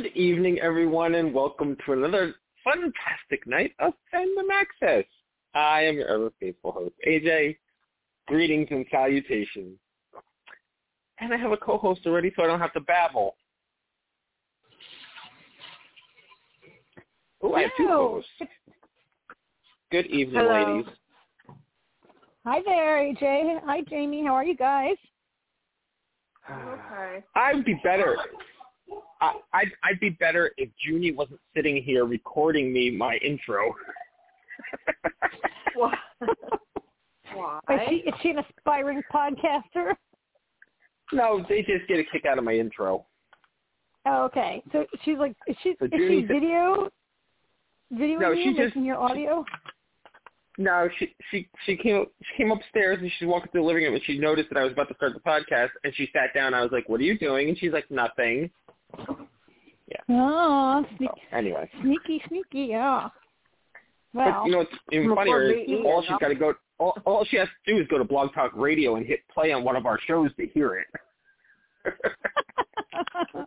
Good evening, everyone, and welcome to another fantastic night of Fandom Access. I am your ever faithful host, AJ. Greetings and salutations. And I have a co-host already, so I don't have to babble. Oh, I have two co-hosts. Good evening, Hello. ladies. Hi there, AJ. Hi, Jamie. How are you guys? Okay. I'd be better. I, I'd I'd be better if Junie wasn't sitting here recording me my intro. Why? Is she, is she an aspiring podcaster? no, they just get a kick out of my intro. Oh, okay. So she's like, is she, So is she Junie said- video? Video No, you, she just- making your audio? No, she she she came she came upstairs and she's walking through the living room and she noticed that I was about to start the podcast and she sat down. And I was like, "What are you doing?" And she's like, "Nothing." Oh, So, anyway, sneaky, sneaky, yeah. but Well, you know what's even Record funnier is all she's got to go. All, all she has to do is go to Blog Talk Radio and hit play on one of our shows to hear it.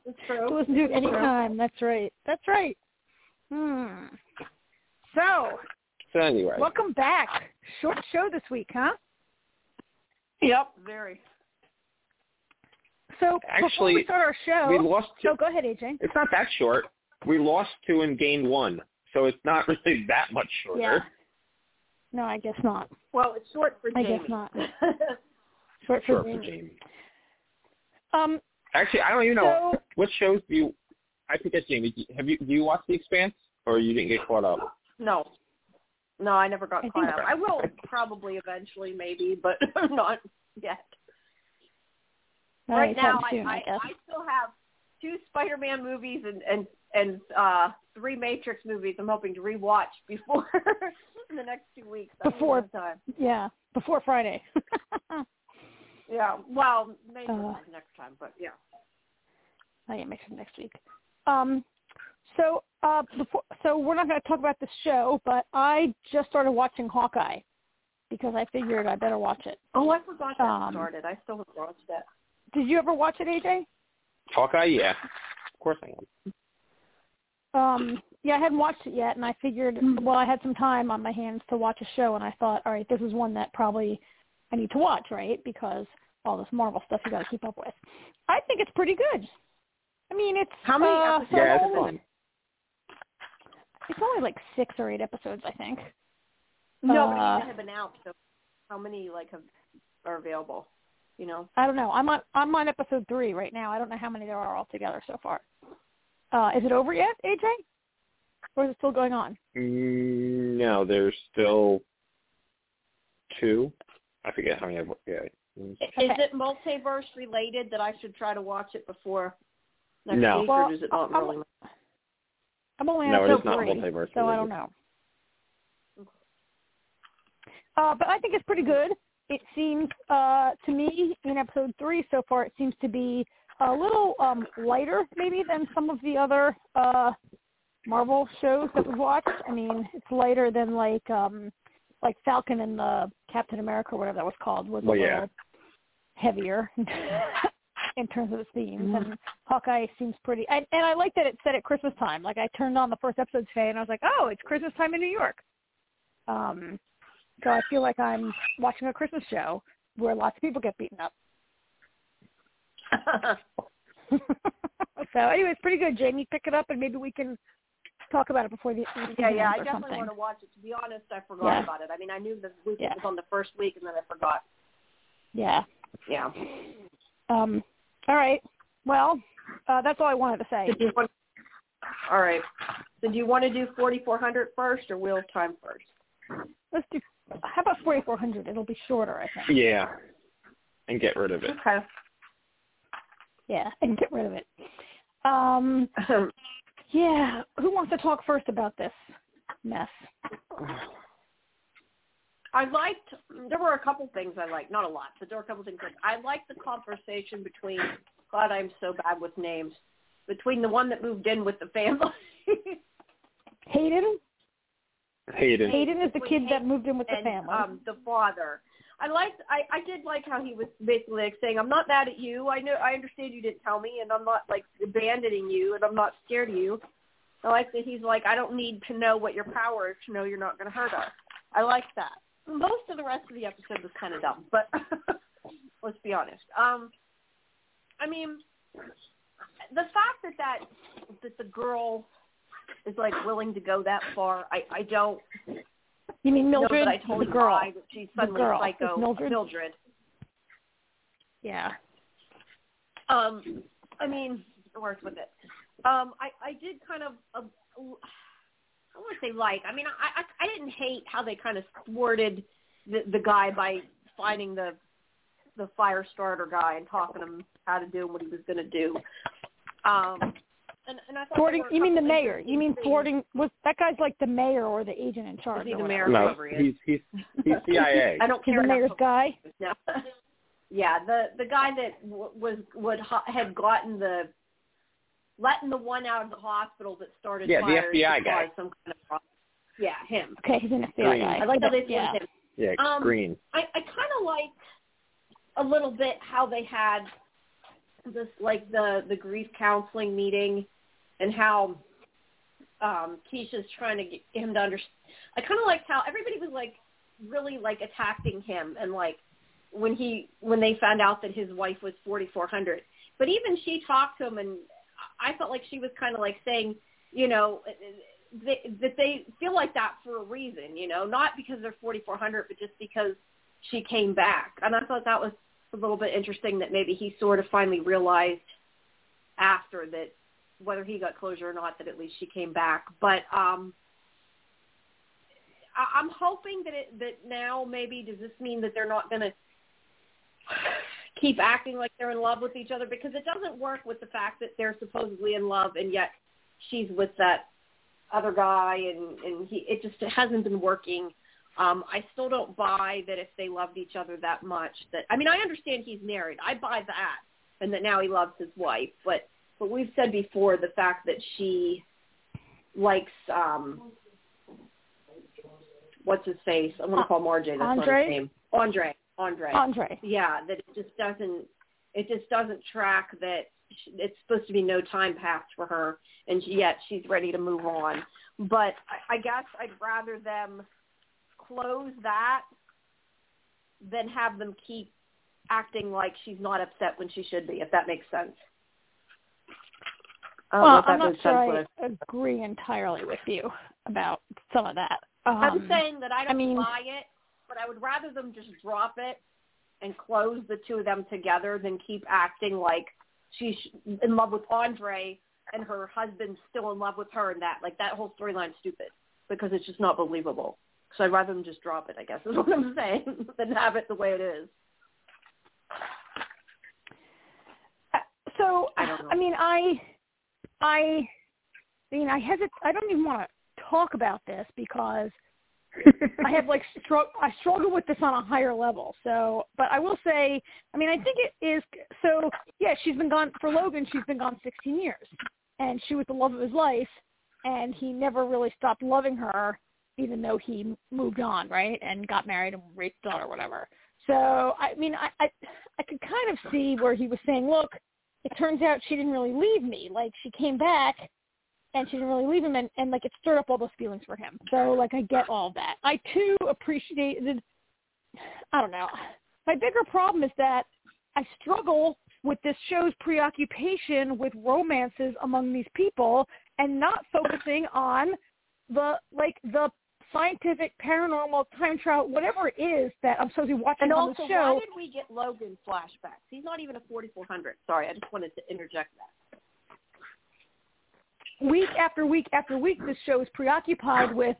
It's true. listen to it It's true. anytime. That's right. That's right. Hmm. So, so anyway, welcome back. Short show this week, huh? Yep. Very. So, before Actually, we start our show, we lost. Two, oh, go ahead, AJ. It's not that short. We lost two and gained one, so it's not really that much shorter. Yeah. No, I guess not. Well, it's short for Jamie. I guess not. Short for Short for Jamie. Jamie. Um, Actually, I don't even know so what shows do you. I forget, Jamie. do you- Have you do you watch The Expanse, or you didn't get caught up? no. No, I never got I caught think- up. I will probably eventually, maybe, but not yet. All right now, soon, I, I, I. I still have two Spider-Man movies and and and uh three Matrix movies. I'm hoping to rewatch before in the next two weeks. Before- time. yeah, before Friday. Yeah. Well, maybe Uh. next time, but yeah. I get mixed next week. Um, so uh, before, so we're not going to talk about the show, but I just started watching Hawkeye because I figured I better watch it. Oh, I forgot that Um, started. I still haven't watched that. Did you ever watch it, AJ? Hawkeye, yeah, of course I am. Um, yeah, I hadn't watched it yet, and I figured, well, I had some time on my hands to watch a show, and I thought, all right, this is one that probably I need to watch, right? Because all this Marvel stuff you got to keep up with. I think it's pretty good. I mean, it's How many uh, episodes? so Yeah, it's long. fun. It's only like six or eight episodes, I think. No, but Uh, these have been out. So how many like have are available? You know. I don't know. I'm on I'm on episode three right now. I don't know how many there are altogether so far. Uh, is it over yet, AJ? Or is it still going on? Mm, no, there's still two. I forget how many. I've, yeah. Is it multiverse related that I should try to watch it before next No. week, Well, or does it not I'm- really? I'm only on No, it episode is not three, multiverse so I don't know. Uh, but I think it's pretty good. It seems uh, to me in episode three so far, it seems to be a little um, lighter maybe than some of the other uh, Marvel shows that we've watched. I mean, it's lighter than like um, like Falcon and the Captain America, or whatever that was called, was Well, a yeah. little heavier in terms of its themes. And Hawkeye seems pretty, and, and I like that it's set at Christmas time. Like I turned on the first episode today, and I was like, oh, it's Christmas time in New York. Um, so I feel like I'm watching a Christmas show where lots of people get beaten up. so anyway, it's pretty good. Jamie, pick it up, and maybe we can talk about it before the yeah, yeah. I definitely something. want to watch it. To be honest, I forgot Yeah. about it. I mean, I knew the week Yeah. it was on the first week, and then I forgot. Yeah. Yeah. Um. All right. Well, uh, that's all I wanted to say. Want? All right. So do you want to do 4400 first or Wheel Time first? Let's do. How about 4400? It'll be shorter, I think. Yeah, and get rid of it. Okay. Yeah, and get rid of it. Um. Yeah. Who wants to talk first about this mess? I liked. There were a couple things I liked, not a lot, but there were a couple things I like I liked the conversation between. God, I'm so bad with names. Between the one that moved in with the family. Hayden. Hayden. Hayden is the Between kid that moved in with the and family. um the father. I liked I I did like how he was basically like saying I'm not mad at you. I know I understand you didn't tell me, and I'm not like abandoning you, and I'm not scared of you. I like that he's like I don't need to know what your power is to know you're not going to hurt us. I like that. Most of the rest of the episode was kind of dumb, but let's be honest. Um, I mean, the fact that that that the girl is like willing to go that far, I I don't You mean Mildred? know that I totally the girl. buy that she's suddenly girl. psycho Is Mildred? Mildred. Yeah. Um, I mean, it works with it. Um, I I did kind of uh, I want to say like. I mean, I, I I didn't hate how they kind of thwarted the the guy by finding the the fire starter guy and talking him how to do what he was going to do. Um, and, and I thought Thwarting. You mean the mayor? You mean interesting thwarting? Was that guy's like the mayor or the agent in charge? Is he or the mayor? No, Whoever he's he's he's CIA. I don't He's the enough mayor's guy. No. yeah, the the guy that w- was would ha- had gotten the letting the one out of the hospital that started Yeah, the FBI guy. Some kind of problem. Yeah, him. Okay, he's an FBI Green. guy. I like how they yeah. yeah. him. Yeah, Um, green. I I kind of like a little bit how they had this like the the grief counseling meeting and how um Keisha's trying to get him to understand. I kind of liked how everybody was like really like attacking him and like when he when they found out that his wife was 4400 but even she talked to him and I felt like she was kind of like saying you know they, that they feel like that for a reason you know not because they're 4400 but just because she came back and I thought that was a little bit interesting that maybe he sort of finally realized after that whether he got closure or not that at least she came back. But um I- I'm hoping that it that now maybe does this mean that they're not going to keep acting like they're in love with each other? Because it doesn't work with the fact that they're supposedly in love and yet she's with that other guy and and he it just it hasn't been working um I still don't buy that if they loved each other that much that I mean I understand he's married. I buy that and that now he loves his wife. But but we've said before the fact that she likes um what's his face? I'm going to call him RJ that's not Andre? his name. Andre. Andre. Andre. yeah that it just doesn't it just doesn't track that it's supposed to be no time passed for her and yet she's ready to move on. But I, I guess i'd rather them close that than have them keep acting like she's not upset when she should be if that makes sense I Well, I'm not sure I agree entirely with you about some of that. Um, I'm saying that I don't mean- buy it, but I would rather them just drop it and close the two of them together than keep acting like she's in love with Andre and her husband's still in love with her and that like that whole storyline's stupid because it's just not believable. So I'd rather them just drop it, I guess is what I'm saying, than have it the way it is. Uh, so I. I mean, I, I, I mean, I hesitate. I don't even want to talk about this because I have like struggle. I struggle with this on a higher level. So, but I will say, I mean, I think it is. So, yeah, she's been gone for Logan. She's been gone 16 years, and she was the love of his life, and he never really stopped loving her, even though he moved on, right, and got married and raised a daughter, or whatever. So, I mean, I, I, I could kind of see where he was saying, look, it turns out she didn't really leave me. Like she came back and she didn't really leave him and, and like it stirred up all those feelings for him. So like I get all that. I too appreciated I don't know. My bigger problem is that I struggle with this show's preoccupation with romances among these people and not focusing on the like the scientific, paranormal, time travel, whatever it is that I'm supposed to be watching And on also, the show. And why did we get Logan flashbacks? He's not even a 4400. Sorry, I just wanted to interject that. week after week after week this show is preoccupied with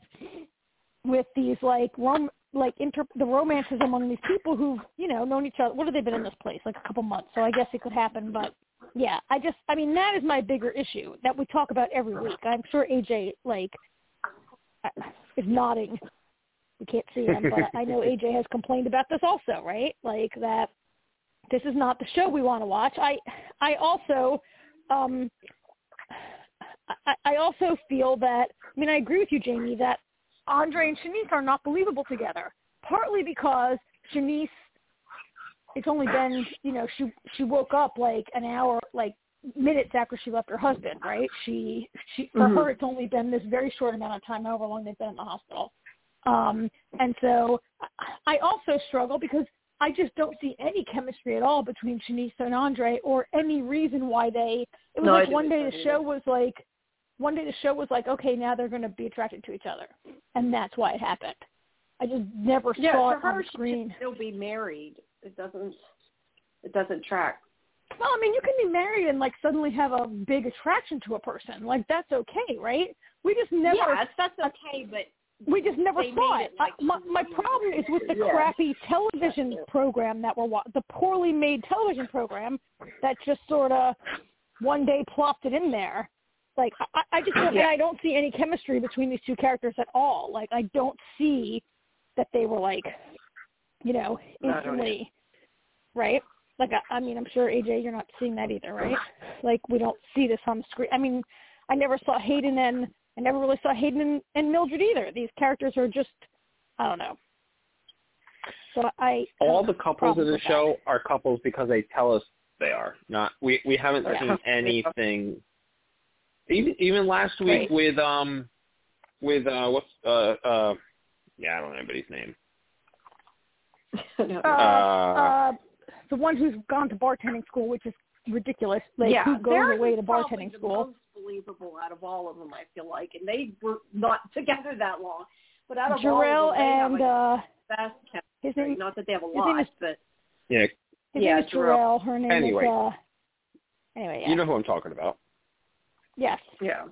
with these like rom like inter the romances among these people who've you know known each other what have they been in this place like a couple months so i guess it could happen but yeah i just i mean that is my bigger issue that we talk about every week i'm sure aj like is nodding we can't see him but i know aj has complained about this also right like that this is not the show we want to watch i i also um I, I also feel that I mean I agree with you, Jamie, that Andre and Shanice are not believable together. Partly because Shanice, it's only been you know she she woke up like an hour like minutes after she left her husband, right? She she for Mhm. her it's only been this very short amount of time, however long they've been in the hospital. Um, and so I also struggle because I just don't see any chemistry at all between Shanice and Andre, or any reason why they. It was No, like one day the so show either. was like, one day the show was like, okay, now they're going to be attracted to each other, and that's why it happened. I just never Yeah, saw it on her, the she screen. should still be married. It doesn't. It doesn't track. Well, I mean, you can be married and like suddenly have a big attraction to a person. Like that's okay, right? We just never, yeah, that's okay, but we just never saw it. it like I, my my problem is with the Yeah. crappy television program that we're watching, the poorly made television program that just sort of one day plopped it in there. Like I, I just don't, Yeah. I don't see any chemistry between these two characters at all. Like I don't see that they were like, you know, No, I don't instantly, right? Like I, I mean, I'm sure AJ, you're not seeing that either, right? Like we don't see this on the screen. I mean, I never saw Hayden and I never really saw Hayden and, and Mildred either. These characters are just, I don't know. So I All the couples in the with that. show are couples because they tell us they are. Not we we haven't Yeah. seen anything. Even even last week Right. with um with uh what's uh uh yeah I don't know anybody's name. No. Uh, Uh, uh, the one who's gone to bartending school, which is ridiculous. Like yeah, who goes theirs away is to probably bartending the school? Most believable out of all of them, I feel like, and they were not together that long. But out of Jharrel all of them, they have, and like, uh, the best his name Not that they have a his lot, name is- but yeah, his Yeah, name is Jharrel. Jharrel. Her name Anyway. is uh. Anyway, yeah. you know who I'm talking about. yes. yeah.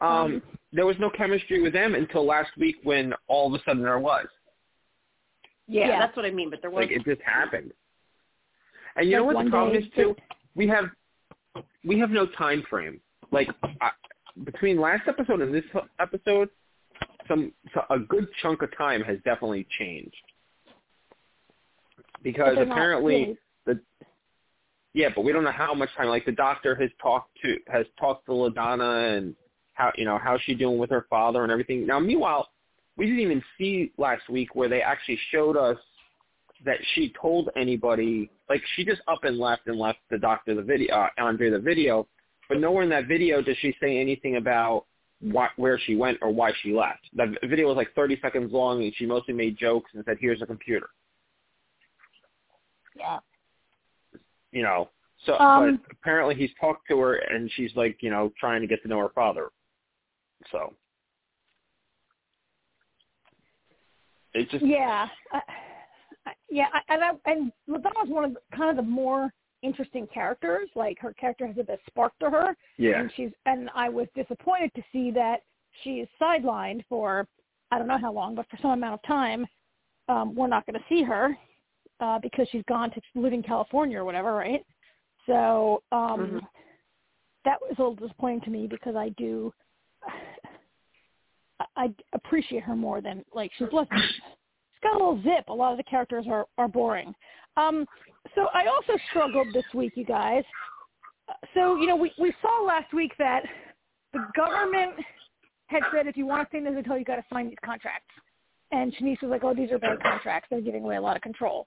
Um, there was no chemistry with them until last week when all of a sudden there was. yeah, Yeah. that's what I mean. But there was Like it just happened. And you know Like what the problem day is too? We have we have no time frame. Like I, between last episode and this episode, some so a good chunk of time has definitely changed. Because apparently the yeah, but we don't know how much time. Like the doctor has talked to has talked to Ladonna and how you know how's she doing with her father and everything. Now, meanwhile, we didn't even see last week where they actually showed us that she told anybody. Like she just up and left and left the doctor the video, uh, Andre the video, but nowhere in that video does she say anything about why, where she went or why she left. The video was like 30 seconds long, and she mostly made jokes and said, "Here's a computer." yeah. you know. So, Um, but apparently he's talked to her, and she's like, you know, trying to get to know her father. So, it just Yeah, yeah, I, and I, and Ladonna's one of the, kind of the more interesting characters. Like her character has a bit of spark to her, yeah, and she's and I was disappointed to see that she is sidelined for I don't know how long, but for some amount of time. Um, we're not going to see her uh, because she's gone to live in California or whatever, right? So um, Mhm. that was a little disappointing to me because I do I, I appreciate her more than like she's less she's got a little zip. A lot of the characters are are boring. Um, so I also struggled this week, you guys. So you know, we we saw last week that the government had said if you want to stay in this hotel, you got to sign these contracts. And Shanice was like, "Oh, these are bad contracts. They're giving away a lot of control."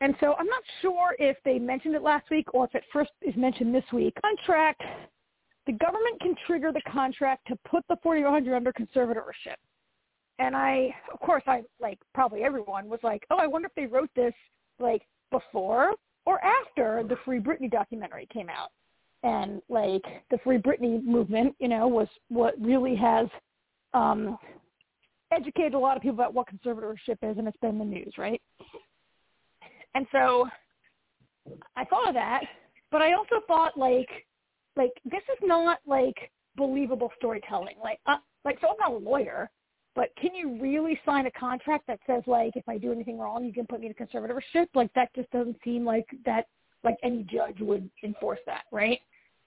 And so I'm not sure if they mentioned it last week or if it first is mentioned this week. Contract. The government can trigger the contract to put the 4100 under conservatorship. And I, of course, I like probably everyone was like, "Oh, I wonder if they wrote this like before or after the Free Britney documentary came out." And like the Free Britney movement, you know, was what really has um, educated a lot of people about what conservatorship is, and it's been in the news, right? And so I thought of that, but I also thought like, like this is not like believable storytelling. Like, uh, like so I'm not a lawyer, but can you really sign a contract that says like if I do anything wrong, you can put me in conservatorship? Like that just doesn't seem like that. Like any judge would enforce that, right?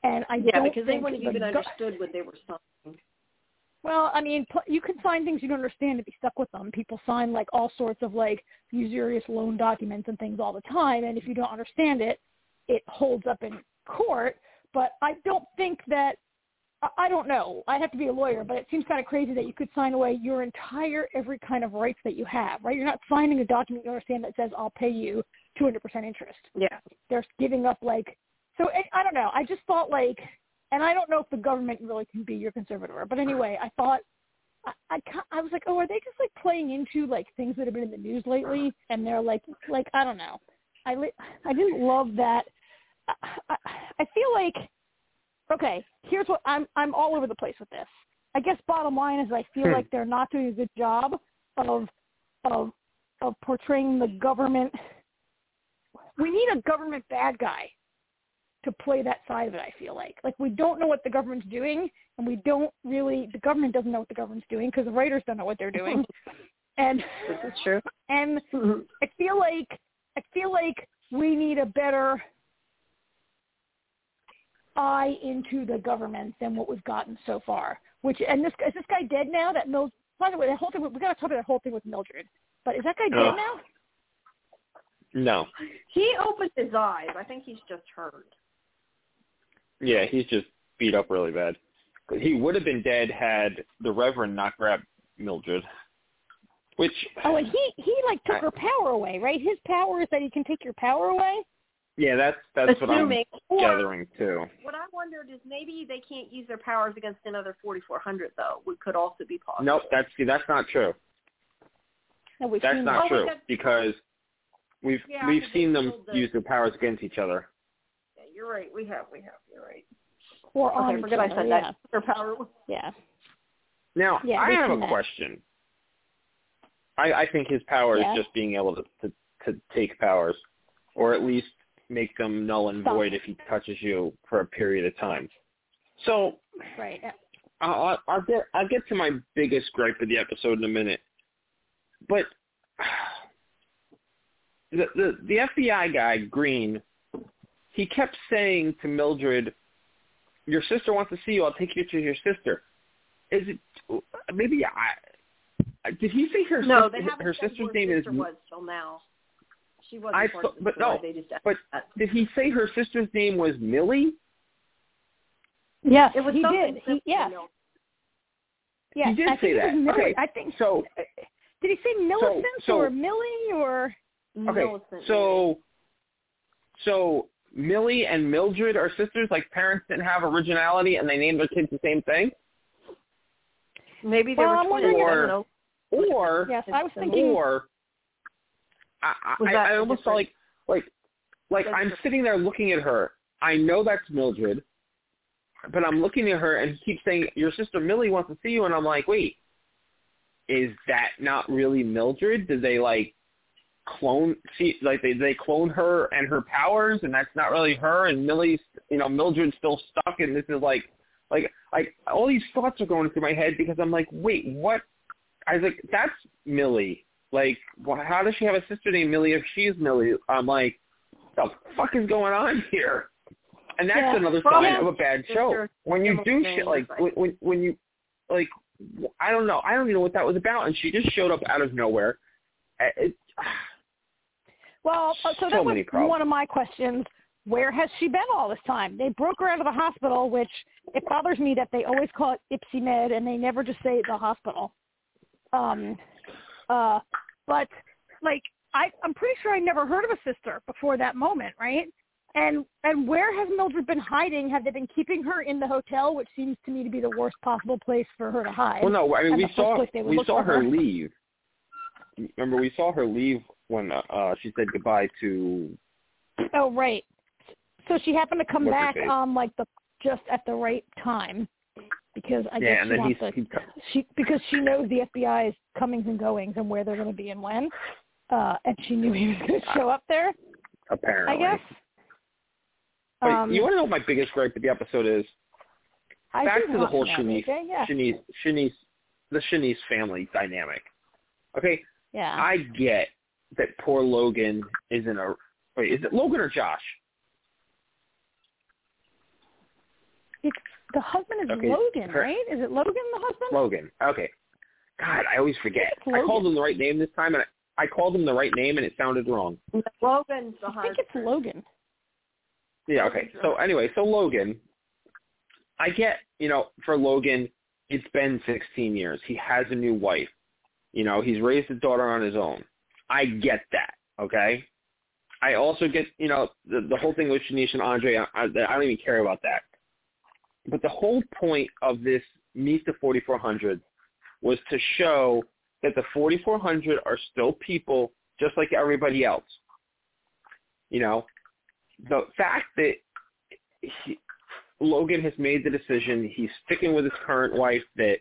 And I Yeah, because they wouldn't even understood what they were signing. well, I mean, you can sign things you don't understand to be stuck with them. People sign like all sorts of like usurious loan documents and things all the time, and if you don't understand it, it holds up in court. But I don't think that I, don't know. I'd have to be a lawyer, but it seems kind of crazy that you could sign away your entire every kind of rights that you have. Right? You're not signing a document you understand that says I'll pay you 200% interest. Yeah. They're giving up like so. I don't know. I just thought like, and I don't know if the government really can be your conservator, but anyway, I thought I, I I was like, oh, are they just like playing into like things that have been in the news lately? And they're like, like I don't know. I I didn't love that. I, I, I feel like okay. Here's what I'm I'm all over the place with this. I guess bottom line is I feel Hmm. like they're not doing a good job of of of portraying the government. We need a government bad guy to play that side of it. I feel like like we don't know what the government's doing, and we don't really the government doesn't know what the government's doing because the writers don't know what they're doing, and This is true. and I feel like I feel like we need a better eye into the government than what we've gotten so far. Which and this is this guy dead now? That Mil by the way, that whole thing we got to talk about that whole thing with Mildred. But is that guy dead Ugh. now? No. He opened his eyes. I think he's just hurt. Yeah, he's just beat up really bad. He would have been dead had the Reverend not grabbed Mildred. Which Oh, and he he like took I- her power away, right? His power is that he can take your power away. Yeah, that's that's what I'm Assuming, or gathering too. what I wondered is maybe they can't use their powers against another 4400 though. Would could also be possible. Nope, that's that's not true. No, That's seen not Oh, true because- because we've Yeah, we've seen them the- use their powers against each other. Yeah, you're right. We have. We have. You're right. that. Or on Okay, each forget I said yeah. that. Their power. Yeah. Now, Yeah, I we've a that. question. I, I think his power Yeah. is just being able to, to to take powers, or at least make them null and Stop. void if he touches you for a period of time. So Right. I'll, I'll- I'll get I'll get to my biggest gripe of the episode in a minute, but the the the FBI guy Green, he kept saying to Mildred, "Your sister wants to see you. I'll take you to your sister." Is it maybe I? Did he say her No, sister, they haven't her said sister's who name her is? sister was till now. She wasn't I part thought- but no, They just but that. Did he say her sister's name was Millie? Yes, it was he did. simple, He, yes, you know. yes. He did I say think that. Okay, I think So Did he say Millicent so- or Millie or? okay, Millicent, so so Millie and Mildred are sisters. Like parents didn't have originality and they named their kids the same thing. maybe they Well, were I'm twins. wondering I if- don't know. Or Yes, I was thinking. or I, I, I almost felt like like like That's I'm sitting there looking at her. I know that's Mildred, but I'm looking at her and he keeps saying your sister Millie wants to see you, and I'm like, wait, is that not really Mildred? Did they like clone? See, like they they clone her and her powers, and that's not really her, and Millie's you know Mildred's still stuck, and this is like like like all these thoughts are going through my head because I'm like, wait, what? I was like, that's Millie. Like, how does she have a sister named Millie if she's Millie? I'm like, the fuck is going on here? And that's Yeah. another Well, sign yeah. of a bad show. When you do shit like when, when when you like, I don't know, I don't even know what that was about, and she just showed up out of nowhere. It, Well, uh, so So that was one of my questions. Where has she been all this time? They broke her out of the hospital, which it bothers me that they always call it Ipsy Med and they never just say the hospital. Um, uh, but like I, I'm pretty sure I never heard of a sister before that moment, right? And and where has Mildred been hiding? Have they been keeping her in the hotel, which seems to me to be the worst possible place for her to hide? well, no, I mean we saw place they would we saw her her. leave. Remember, we saw her leave when uh, she said goodbye to Oh, right. So she happened to come What's back um like the just at the right time because I yeah, guess and she then wants he's, to, he she because she knows the FBI's comings and goings and where they're going to be and when. Uh and she knew he was going to show up there, apparently. I guess. But Um, you want to know what my biggest gripe with the episode is? I back to the whole Shanice, AJ, yeah. Shanice, Shanice, the Shanice family dynamic. Okay, Yeah. I get that poor Logan is in a wait. Is it Logan or Josh? It's the husband is Okay, Logan, her- right? Is it Logan the husband? Logan. Okay. God, I always forget. It's I called him the right name this time, and I, I called him the right name, and it sounded wrong. Logan's the I think it's Logan. Yeah. Okay. So anyway, so Logan, I get, you know, for Logan, it's been 16 years. He has a new wife. You know, he's raised a daughter on his own. I get that, okay? I also get, you know, the, the whole thing with Shanice and Andre, I, I don't even care about that. But the whole point of this Meet the 4400 was to show that the 4400 are still people just like everybody else. You know, the fact that he, Logan has made the decision, he's sticking with his current wife that,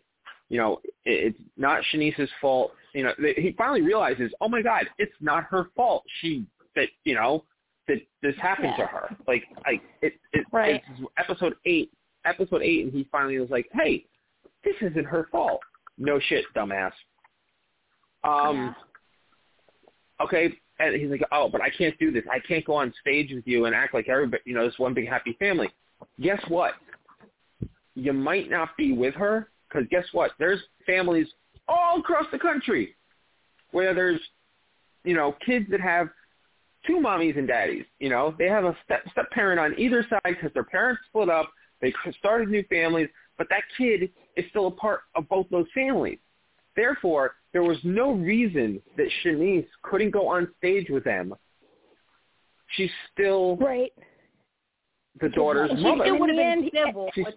you know, it's not Shanice's fault. You know, he finally realizes, oh my God, it's not her fault. She, that, you know, that this happened yeah. to her. Like, I, it, it, right. it's episode eight, episode eight, and he finally was like, hey, this isn't her fault. No shit, dumbass. Um, yeah. okay, and he's like, oh, but I can't do this. I can't go on stage with you and act like everybody, you know, this one big happy family. Guess what? You might not be with her because guess what? There's families all across the country where there's, you know, kids that have two mommies and daddies. You know, they have a step step parent on either side because their parents split up. They started new families, but that kid is still a part of both those families. Therefore, there was no reason that Shanice couldn't go on stage with them. She's still right. the daughter's she mother. still would have And- been civil, she's-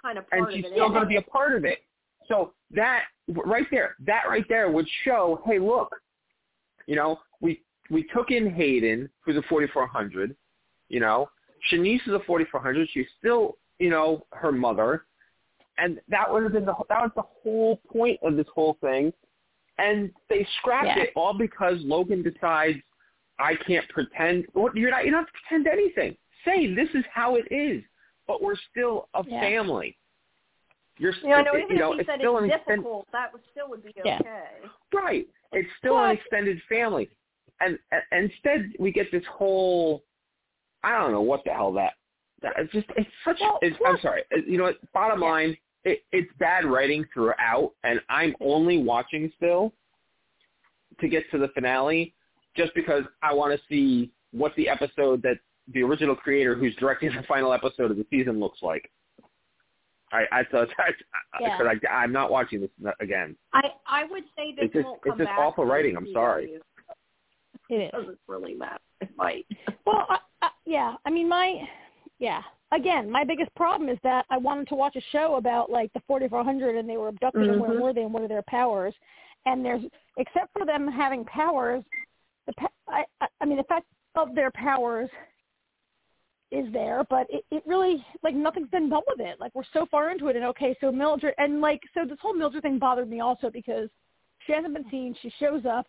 kind of and part she's it. still going to be a part of it. So that right there, that right there would show, hey, look, you know, we we took in Hayden who's a 4400. You know, Shanice is a 4400. She's still, you know, her mother, and that would have been the that was the whole point of this whole thing. And they scrapped Yeah. it all because Logan decides I can't pretend. You're not. You don't have to pretend anything. Say this is how it is, but we're still a Yeah. family. You're You know, no, it- even you know, if he it's said still it's an extend- difficult, that would still would be Yeah. okay. Right. It's still an extended family. And, and instead we get this whole I don't know what the hell that that it's just it's such Well, it's, I'm sorry. You know what? Bottom Yeah. line, it, it's bad writing throughout and I'm only watching still to get to the finale just because I want to see what the episode that the original creator who's directing the final episode of the season looks like. I I thought Yeah. because I I'm not watching this again. I I would say this It's just- won't it's just back awful writing, I'm sorry. It is. doesn't really matter. It might. Well, I, I, yeah. I mean, my yeah. Again, my biggest problem is that I wanted to watch a show about like the 4400 and they were abducted and where Mhm. were they and what are their powers. And there's except for them having powers, the I I mean the fact of their powers is there, but it, it really like nothing's been done with it. Like we're so far into it, and okay, so Mildred and like so this whole Mildred thing bothered me also because she hasn't been seen. She shows up.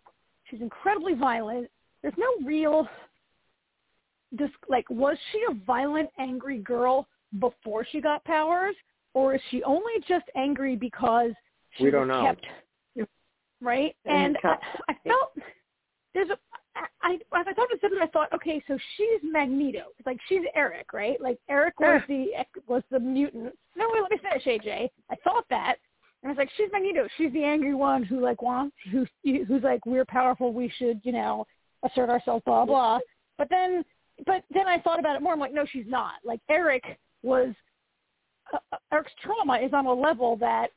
She's incredibly violent. There's no real this like was she a violent, angry girl before she got powers, or is she only just angry because she We don't was know. kept right? And And I, I felt there's a I, I as I thought of something. I thought, okay, so she's Magneto. It's like she's Eric, right? Like Eric was the was the mutant. No, wait, let me finish, AJ. I thought that, and I was like, she's Magneto. She's the angry one who like wants who who's like we're powerful. We should you know assert ourselves. Blah blah. But then, but then I thought about it more. I'm like, no, she's not. Like Eric was. Uh, uh, Eric's trauma is on a level that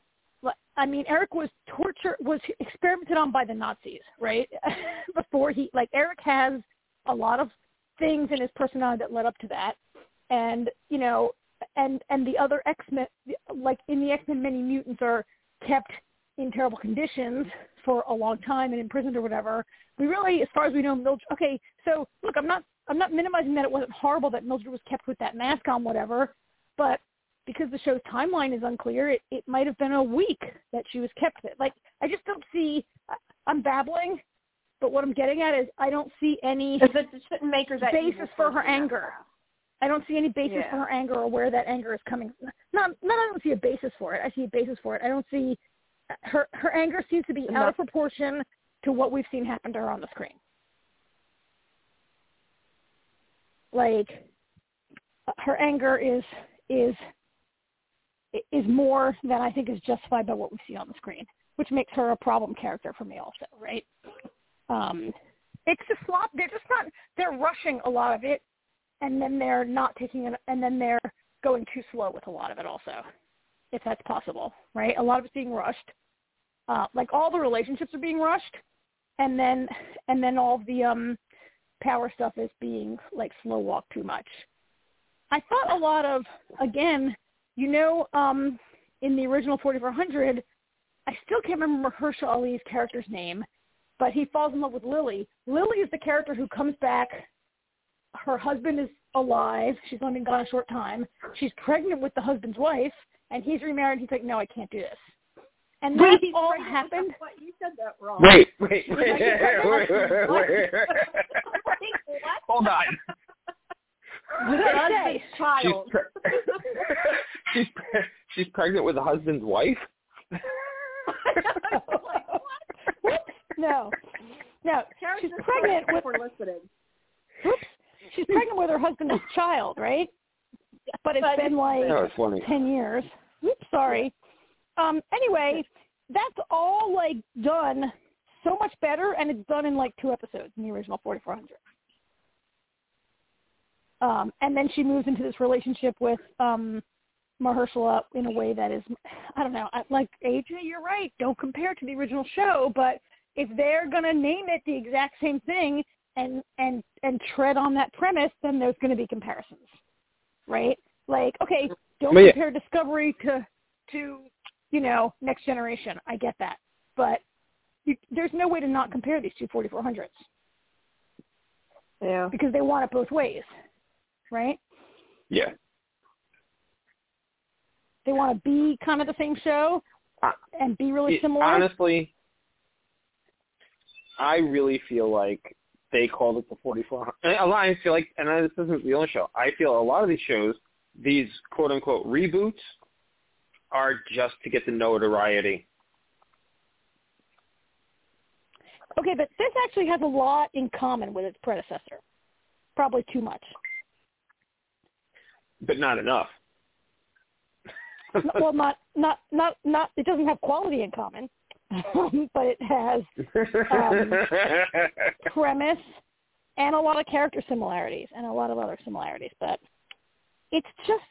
I mean, Eric was tortured, was experimented on by the Nazis, right? Before he, like, Eric has a lot of things in his personality that led up to that, and you know, and and the other X Men, like in the X Men, many mutants are kept in terrible conditions for a long time and imprisoned or whatever. We really, as far as we know, Mildred. Okay, so look, I'm not, I'm not minimizing that it wasn't horrible that Mildred was kept with that mask on, whatever, but because the show's timeline is unclear, it, it might have been a week that she was kept with. Like, I just don't see. I'm babbling, but what I'm getting at is I don't see any If it shouldn't make her that basis for her anger. I don't see any basis Yeah. for her anger or where that anger is coming. Not, not I don't see a basis for it. I see a basis for it. I don't see her. Her anger seems to be out of proportion to what we've seen happen to her on the screen. Like, her anger is is is more than I think is justified by what we see on the screen, which makes her a problem character for me also, right? Um, it's just slop. They're just not. They're rushing a lot of it, and then they're not taking it, and then they're going too slow with a lot of it also, if that's possible, right? A lot of it's being rushed. Uh, like all the relationships are being rushed, and then and then all the um power stuff as being like slow walk too much. I thought a lot of again, you know, um in the original 4400, I still can't remember Mahershala Ali's character's name, but he falls in love with Lily. Lily is the character who comes back. Her husband is alive. She's only gone a short time. She's pregnant with the husband's wife, and he's remarried. He's like, no, I can't do this. And that Wait, all wait, happened. What? You said that wrong. Wait, wait, wait, Like, wait, wait, wait, wait. Wait, what? Hold on. What did I say? Child. She's pre- she's pre- she's pregnant with a husband's wife. Whoops. No, no. Karen's She's pregnant correct with. for listening. Whoops. She's pregnant with her husband's child, right? But it's But- been like That was ten years. Oops, sorry. Um. Anyway, that's all like done so much better, and it's done in like two episodes in the original 4400. Um, and then she moves into this relationship with um Mahershala in a way that is, I don't know, like AJ, you're right. Don't compare it to the original show, but if they're gonna name it the exact same thing and and and tread on that premise, then there's gonna be comparisons, right? Like, okay, don't compare Discovery to to you know Next Generation. I get that, but you, there's no way to not compare these two 4400s Yeah. because they want it both ways, right? Yeah. They want to be kind of the same show and be really It- similar. honestly, I really feel like they called it the 4400. A lot, I feel like, and this isn't the only show. I feel a lot of these shows, these quote unquote reboots, are just to get the notoriety. Okay, but this actually has a lot in common with its predecessor. Probably too much. but not enough. Well, not not not not. It doesn't have quality in common, but it has um, premise and a lot of character similarities and a lot of other similarities. But it's just,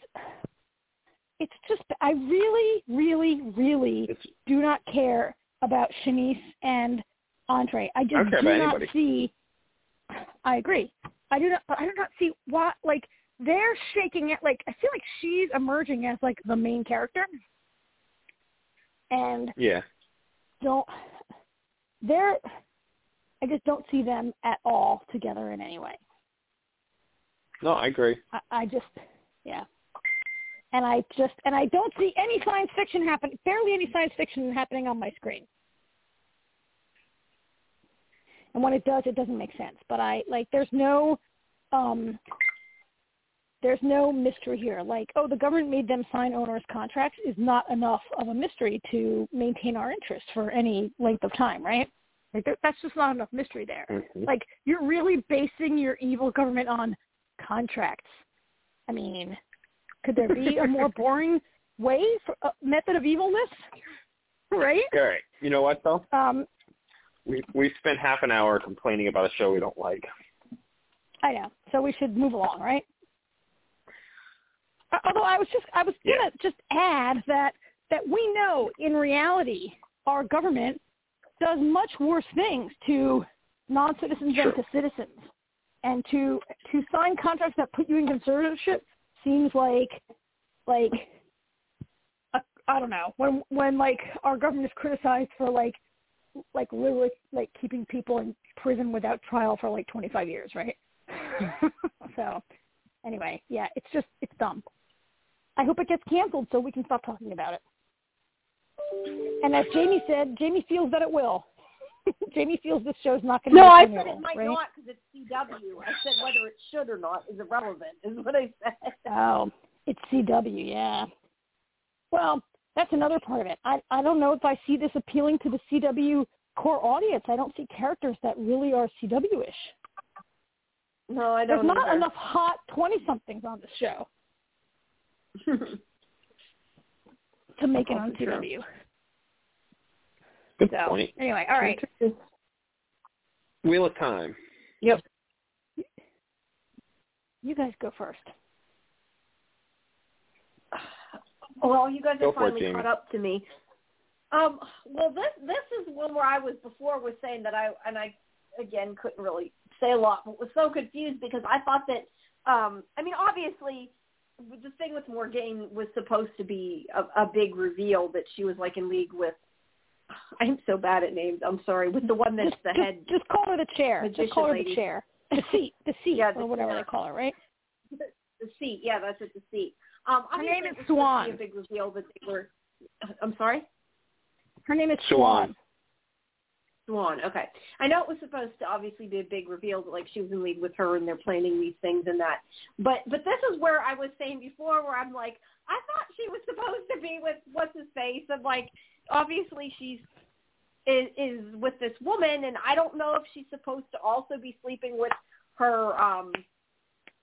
it's just. I really, really, really it's, do not care about Shanice and Andre. I just I do not anybody. see. I agree. I do not. I do not see why. like they're shaking it. Like I feel like she's emerging as like the main character, and yeah. don't. They're. I just don't see them at all together in any way. No, I agree. I, I just, yeah. And I just, and I don't see any science fiction happen, barely any science fiction happening on my screen. And when it does, it doesn't make sense. But I, like, there's no, um, there's no mystery here. Like, oh, the government made them sign onerous contracts is not enough of a mystery to maintain our interest for any length of time, right? Like, that's just not enough mystery there Mhm. like you're really basing your evil government on contracts. I mean, could there be a more boring way for a method of evilness? Right? All right. You know what though? Um, We we spent half an hour complaining about a show we don't like. I know. So we should move along, right? Uh, Although I was just I was gonna just add that that we know in reality our government does much worse things to non-citizens Sure. than to citizens, and to to sign contracts that put you in conservatorship seems like like I I don't know when when like our government is criticized for like like literally like keeping people in prison without trial for like 25 years, right? so anyway, yeah, it's just it's dumb. I hope it gets canceled so we can stop talking about it. And as Jamie said, Jamie feels that it will. Jamie feels this show's not going to No, I said it might right? not because it's CW. I said whether it should or not is irrelevant, is what I said. Oh, it's CW, yeah. Well, that's another part of it. I I don't know if I see this appealing to the CW core audience. I don't see characters that really are CW-ish. No, I don't. There's not either. enough hot 20-somethings on this show to make it on Also true. CW. Good So point. anyway, all right. Wheel of Time. Yep. You guys go first. Well, you guys Go have for it, finally caught up to me. Um, well, this this is one where I was before was saying that I and I again couldn't really say a lot, but was so confused because I thought that um, I mean obviously the thing with Moiraine was supposed to be a, a big reveal that she was like in league with. I'm so bad at names. I'm sorry. With the one that's just, the just, head Just call her the chair. Just call her lady. the chair. The seat. The seat, Yeah, the or whatever chair. they call her, right? the seat. Yeah, that's it. The seat. Um, Her name is it was supposed to Swan. A big reveal that they were. I'm sorry. Her name is Swan. Swan. Okay. I know it was supposed to obviously be a big reveal that like she was in league with her and they're planning these things and that. But but this is where I was saying before where I'm like, I thought she was supposed to be with what's his face and like obviously she's is is with this woman and I don't know if she's supposed to also be sleeping with her um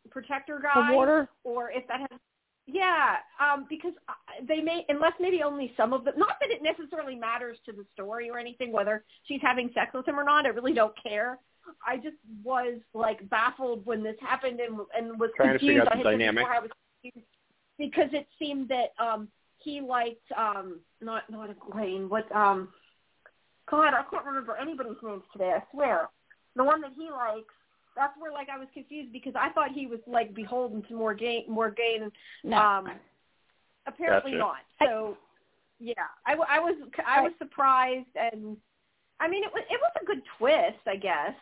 protector guy The warder. or if that has yeah um because uh, they may unless maybe only some of them not that it necessarily matters to the story or anything whether she's having sex with him or not i really don't care i just was like baffled when this happened and and was Trying to confused figure out the had said dynamic. I was confused because it seemed that um he liked um not not Egwene what um god i can't remember anybody's names today i swear the one that he likes that's where like I was confused because I thought he was like beholden to Moiraine, Moiraine. No. Um, apparently Gotcha. not. So yeah, I, w- I was I was surprised, and I mean it was it was a good twist, I guess.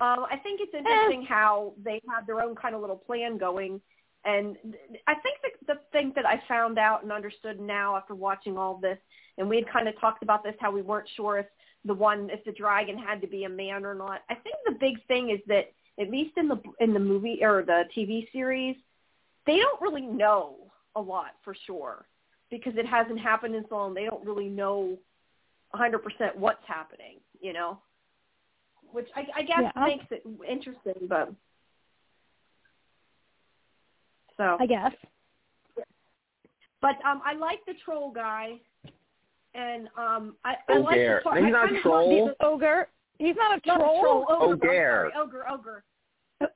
Um, I think it's interesting how they had their own kind of little plan going, and I think the, the thing that I found out and understood now after watching all this, and we had kind of talked about this how we weren't sure if the one if the dragon had to be a man or not. I think the big thing is that at least in the in the movie or the TV series, they don't really know a lot for sure because it hasn't happened in so long. They don't really know 100% what's happening, you know, which I, I guess Yeah. makes it interesting. But so, I guess. but um, I like the troll guy, and um, I, I like the part. He's not kinda troll. thought Ogre. He's not a the- Not a troll. troll. Ogre. I'm Ogre. ogre.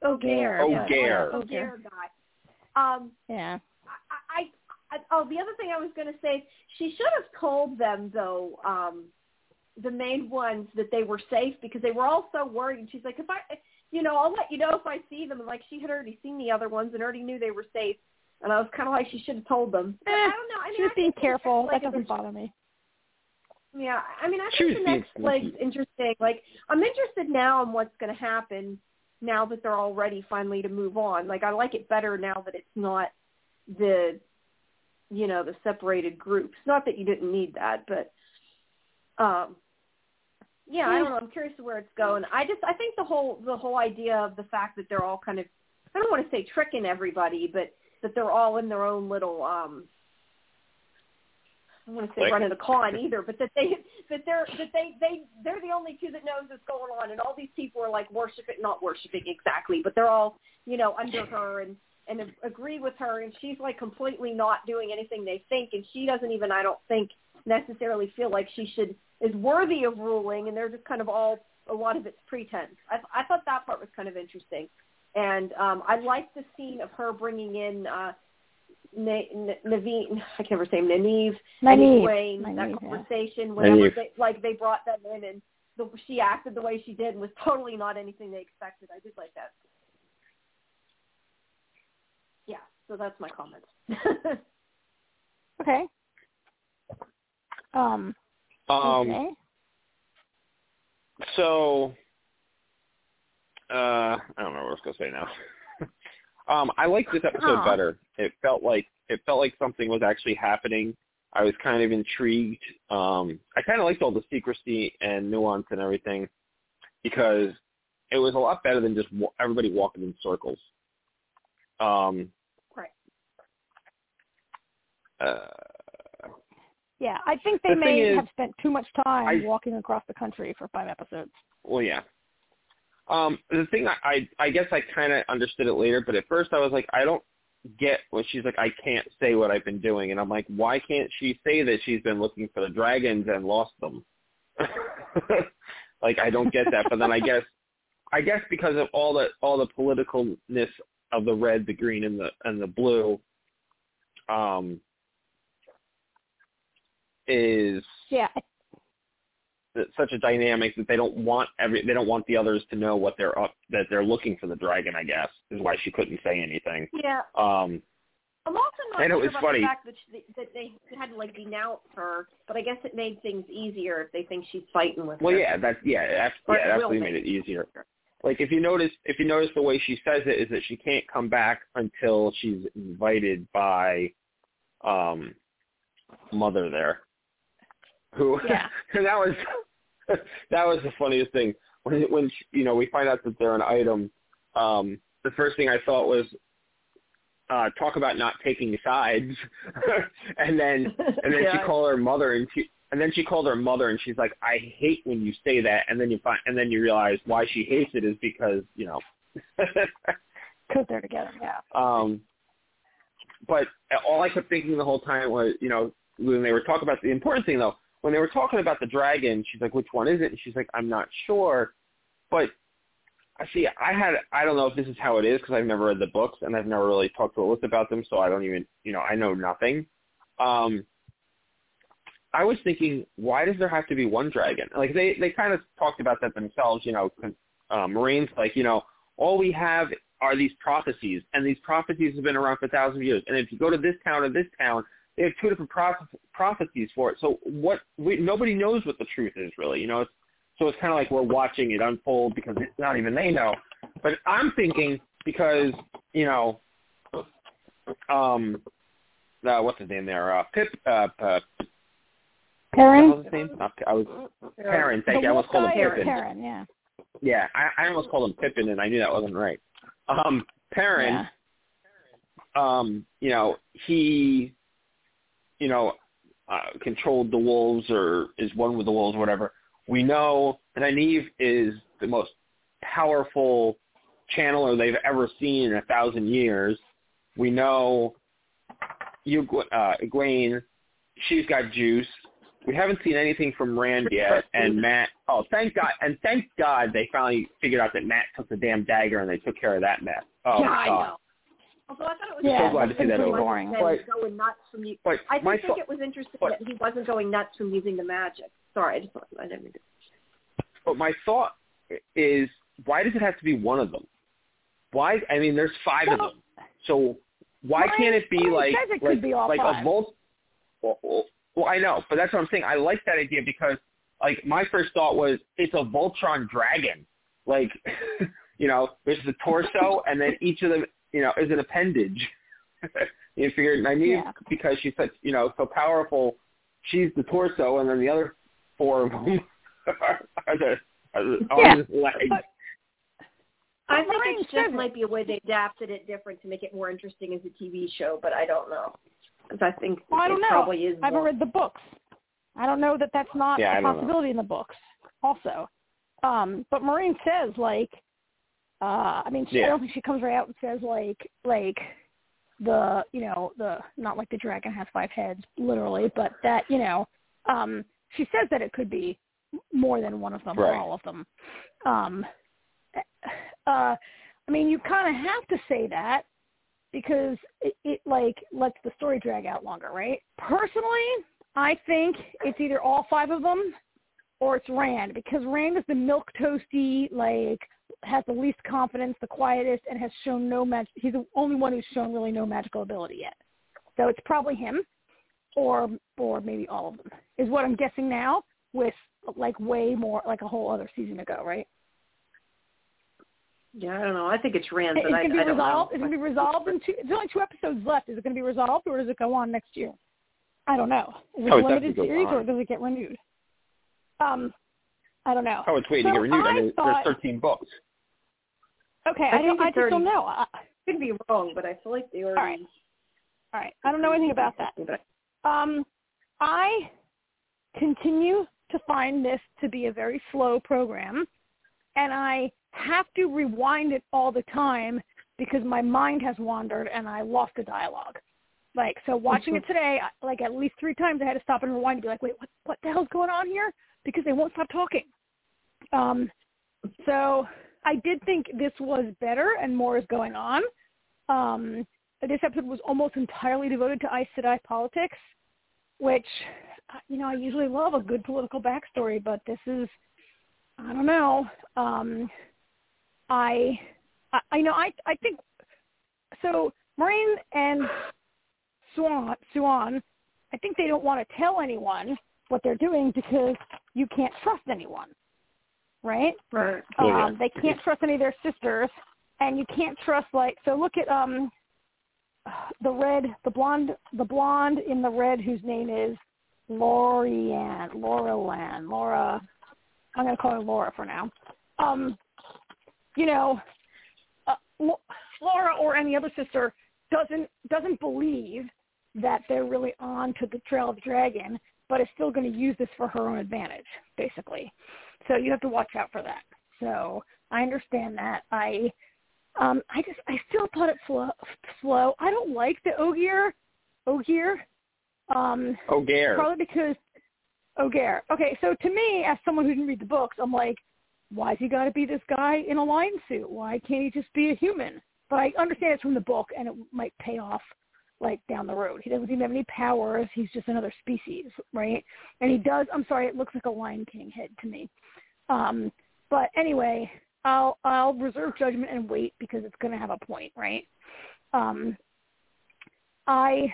Ogre. Ogre. Ogre. Ogre guy. Um, Yeah. I, I, I oh the other thing I was going to say, she should have told them though, um, the main ones that they were safe because they were all so worried. And she's like, if I, you know, I'll let you know if I see them. And like she had already seen the other ones and already knew they were safe. And I was kind of like, she should have told them. Eh, I don't know. I mean, She was I being careful. next leg That doesn't bother me. yeah, I mean, I She think the next leg's interesting. Like, I'm interested now in what's going to happen now that they're all ready finally to move on. Like, I like it better now that it's not the, you know, the separated groups. Not that you didn't need that, but, um, yeah, I don't know. I'm curious to where it's going. I just, I think the whole, the whole idea of the fact that they're all kind of, I don't want to say tricking everybody, but that they're all in their own little, um, I don't want to say running a con either, but that they that they're that they they they're the only two that knows what's going on, and all these people are like worshiping, not worshiping exactly, but they're all you know under her and and agree with her, and she's like completely not doing anything they think, and she doesn't even I don't think necessarily feel like she should is worthy of ruling, and they're just kind of all a lot of it's pretense. I I thought that part was kind of interesting, and um I liked the scene of her bringing in. uh Na- N- Naveen, I can't ever say him, Naive, and Nynaeve. Egwene, that Nynaeve, yeah. conversation whenever Nynaeve. they like they brought them in and the, she acted the way she did and was totally not anything they expected. I did like that. Yeah, so that's my comments. Okay. Um. Um, okay. so uh, I don't know what I was gonna say now. um, I liked this episode Aw. better. It felt like it felt like something was actually happening. I was kind of intrigued. Um, I kind of liked all the secrecy and nuance and everything because it was a lot better than just wa- everybody walking in circles. Um, right. uh, Yeah, I think they The may is, have spent too much time I- walking across the country for five episodes. Well, yeah. Um, the thing I, I, I guess I kind of understood it later, but at first I was like, I don't get what she's like. I can't say what I've been doing, and I'm like, why can't she say that she's been looking for the dragons and lost them? like I don't get that. But then I guess, I guess because of all the all the politicalness of the red, the green, and the and the blue, um, is Yeah. such a dynamic that they don't want every they don't want the others to know what they're up that they're looking for the dragon. I guess is why she couldn't say anything. Yeah. Um, I'm also not And it sure was about funny. the fact that, she, that they had to like denounce her, but I guess it made things easier if they think she's fighting with well, her. yeah, that's yeah, that's, yeah, it absolutely made it it easier. Like if you notice, if you notice the way she says it is that she can't come back until she's invited by, um, mother there, who Yeah. and that was that was the funniest thing when when you know we find out that they're an item. Um, the first thing I thought was uh, talk about not taking sides, and then and then she called her mother and she and then she called her mother and she's like, I hate when you say that, and then you find and then you realize why she hates it is because you know. Because they're together. Yeah. um, but all I kept thinking the whole time was, you know, when they were talking about the important thing though, when they were talking about the dragon, she's like, which one is it? And she's like, I'm not sure. But I see, I had, I don't know if this is how it is because I've never read the books and I've never really talked to Alyssa about them, so I don't even, you know, I know nothing. Um, I was thinking, why does there have to be one dragon? Like they, they kind of talked about that themselves, you know, uh, Moiraine's, like, you know, all we have are these prophecies, and these prophecies have been around for thousands of years. And if you go to this town or this town, they have two different proph- prophecies for it. So what? We, nobody knows what the truth is, really. You know, it's, so it's kind of like we're watching it unfold because it's not even they know. But I'm thinking because you know, um, uh, what's his name there? Uh, Pip. Uh, uh, Perrin. his name? Not, I was Perrin. Thank the you. I almost called him Pippin. Perrin, yeah. Yeah, I, I almost called him Pippin, and I knew that wasn't right. Um, Perrin, Yeah. um, you know, he, you know, uh, controlled the wolves or is one with the wolves, or whatever. We know that Nynaeve is the most powerful channeler they've ever seen in a thousand years. We know you, uh, Egwene, she's got juice. We haven't seen anything from Rand yet, and Mat. Oh, thank God! And thank God they finally figured out that Mat took the damn dagger and they took care of that mess. Oh yeah, I God! Know. Although I thought it was Yeah, so glad to see that pretty over. boring. Then But- going nuts from you. But I think thought- it was interesting but- that he wasn't going nuts from using the magic. Sorry, I just I didn't mean to. But my thought is, why does it have to be one of them? Why? I mean, there's five of them. So why Mine- can't it be mine like it like be like five. a Volt? Well, well, well, I know, but that's what I'm saying. I like that idea because like my first thought was it's a Voltron dragon. Like, you know, there's the torso, and then each of them, you know, is an appendage. you figured Nynaeve Yeah. because she's such, you know, so powerful. She's the torso, and then the other four of them are, are the are the Yeah, arms legs. but- I think Lorraine it just says might be a way they adapted it different to make it more interesting as a TV show, but I don't know. Because I think Well, I don't it know. probably is. I haven't more- read the books. I don't know that that's not Yeah, I a don't know. possibility in the books. Also, um, but Moiraine says like, uh, I mean, she, I don't think she comes right out and says like, like the you know the not like the dragon has five heads literally, but that you know, um, she says that it could be more than one of them Right. or all of them. Um, uh, I mean, you kind of have to say that because it, it like lets the story drag out longer, right? Personally, I think it's either all five of them or it's Rand because Rand is the milk toasty, like has the least confidence, the quietest, and has shown no magic. He's the only one who's shown really no magical ability yet. So it's probably him, or or maybe all of them is what I'm guessing now. With like way more, like a whole other season to go, right? Yeah, I don't know. I think it's Rand, It's I, gonna be I resolved. It's gonna be resolved in two. There's only two episodes left. Is it gonna be resolved, or does it go on next year? I don't know. Is it Oh, a it limited definitely goes series, or does it get renewed? Um, I don't know. Oh, it's waiting to get renewed. I I mean, thought- there's 13 books. Okay, I I, don't. I just don't know. I, could be wrong, but I feel like they already. All right. all right, I don't know anything about that. But Um, I continue to find this to be a very slow program, and I have to rewind it all the time because my mind has wandered and I lost the dialogue. Like so, watching it today, I- like at least three times, I had to stop and rewind and be like, "Wait, what? What the hell's going on here?" Because they won't stop talking. Um, so I did think this was better and more is going on. Um, this episode was almost entirely devoted to Aes Sedai politics, which you know, I usually love a good political backstory, but this is, I don't know. Um, I, I, I know, I, I think, so Moiraine and Siuan, Siuan, I think they don't want to tell anyone what they're doing because you can't trust anyone, right? Right. Um, they can't trust any of their sisters, and you can't trust like so. Look at um, the red, the blonde, the blonde in the red whose name is Lorianne, Laura Lan, Laura. I'm gonna call her Laura for now. Um, you know, uh, Laura or any other sister doesn't doesn't believe that they're really on to the trail of the dragon, but is still going to use this for her own advantage, basically. So you have to watch out for that. So I understand that. I um I just I still thought it slow slow. I don't like the Ogier Ogier. Um Ogier. Probably because Ogier. Okay, so to me, as someone who didn't read the books, I'm like, why's he got to be this guy in a lion suit? Why can't he just be a human? But I understand it's from the book, and it might pay off like down the road. He doesn't even have any powers. He's just another species, right? And he does. I'm sorry, it looks like a Lion King head to me. Um, but anyway, I'll I'll reserve judgment and wait because it's going to have a point, right? Um, I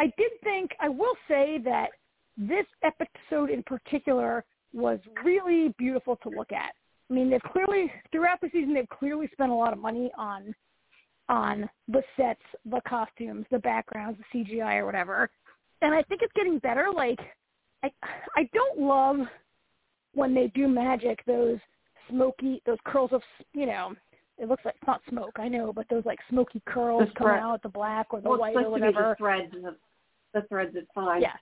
I did think I will say that this episode in particular was really beautiful to look at. I mean, they've clearly throughout the season they've clearly spent a lot of money on on the sets, the costumes, the backgrounds, the CGI or whatever. And I think it's getting better. Like I I don't love when they do magic those smoky those curls of you know it looks like it's not smoke I know but those like smoky curls The come thread- out the black or the well, white it's or be the whatever. threads. The, the threads at fine. Yes.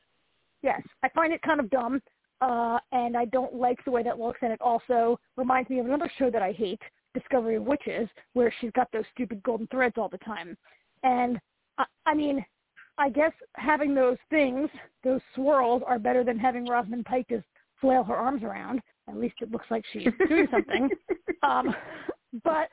Yes. I find it kind of dumb. Uh, and I don't like the way that looks, and it also reminds me of another show that I hate, Discovery of Witches, where she's got those stupid golden threads all the time. And I, I mean, I guess having those things, those swirls, are better than having Rosamund Pike just flail her arms around. At least it looks like she's doing something. Um, but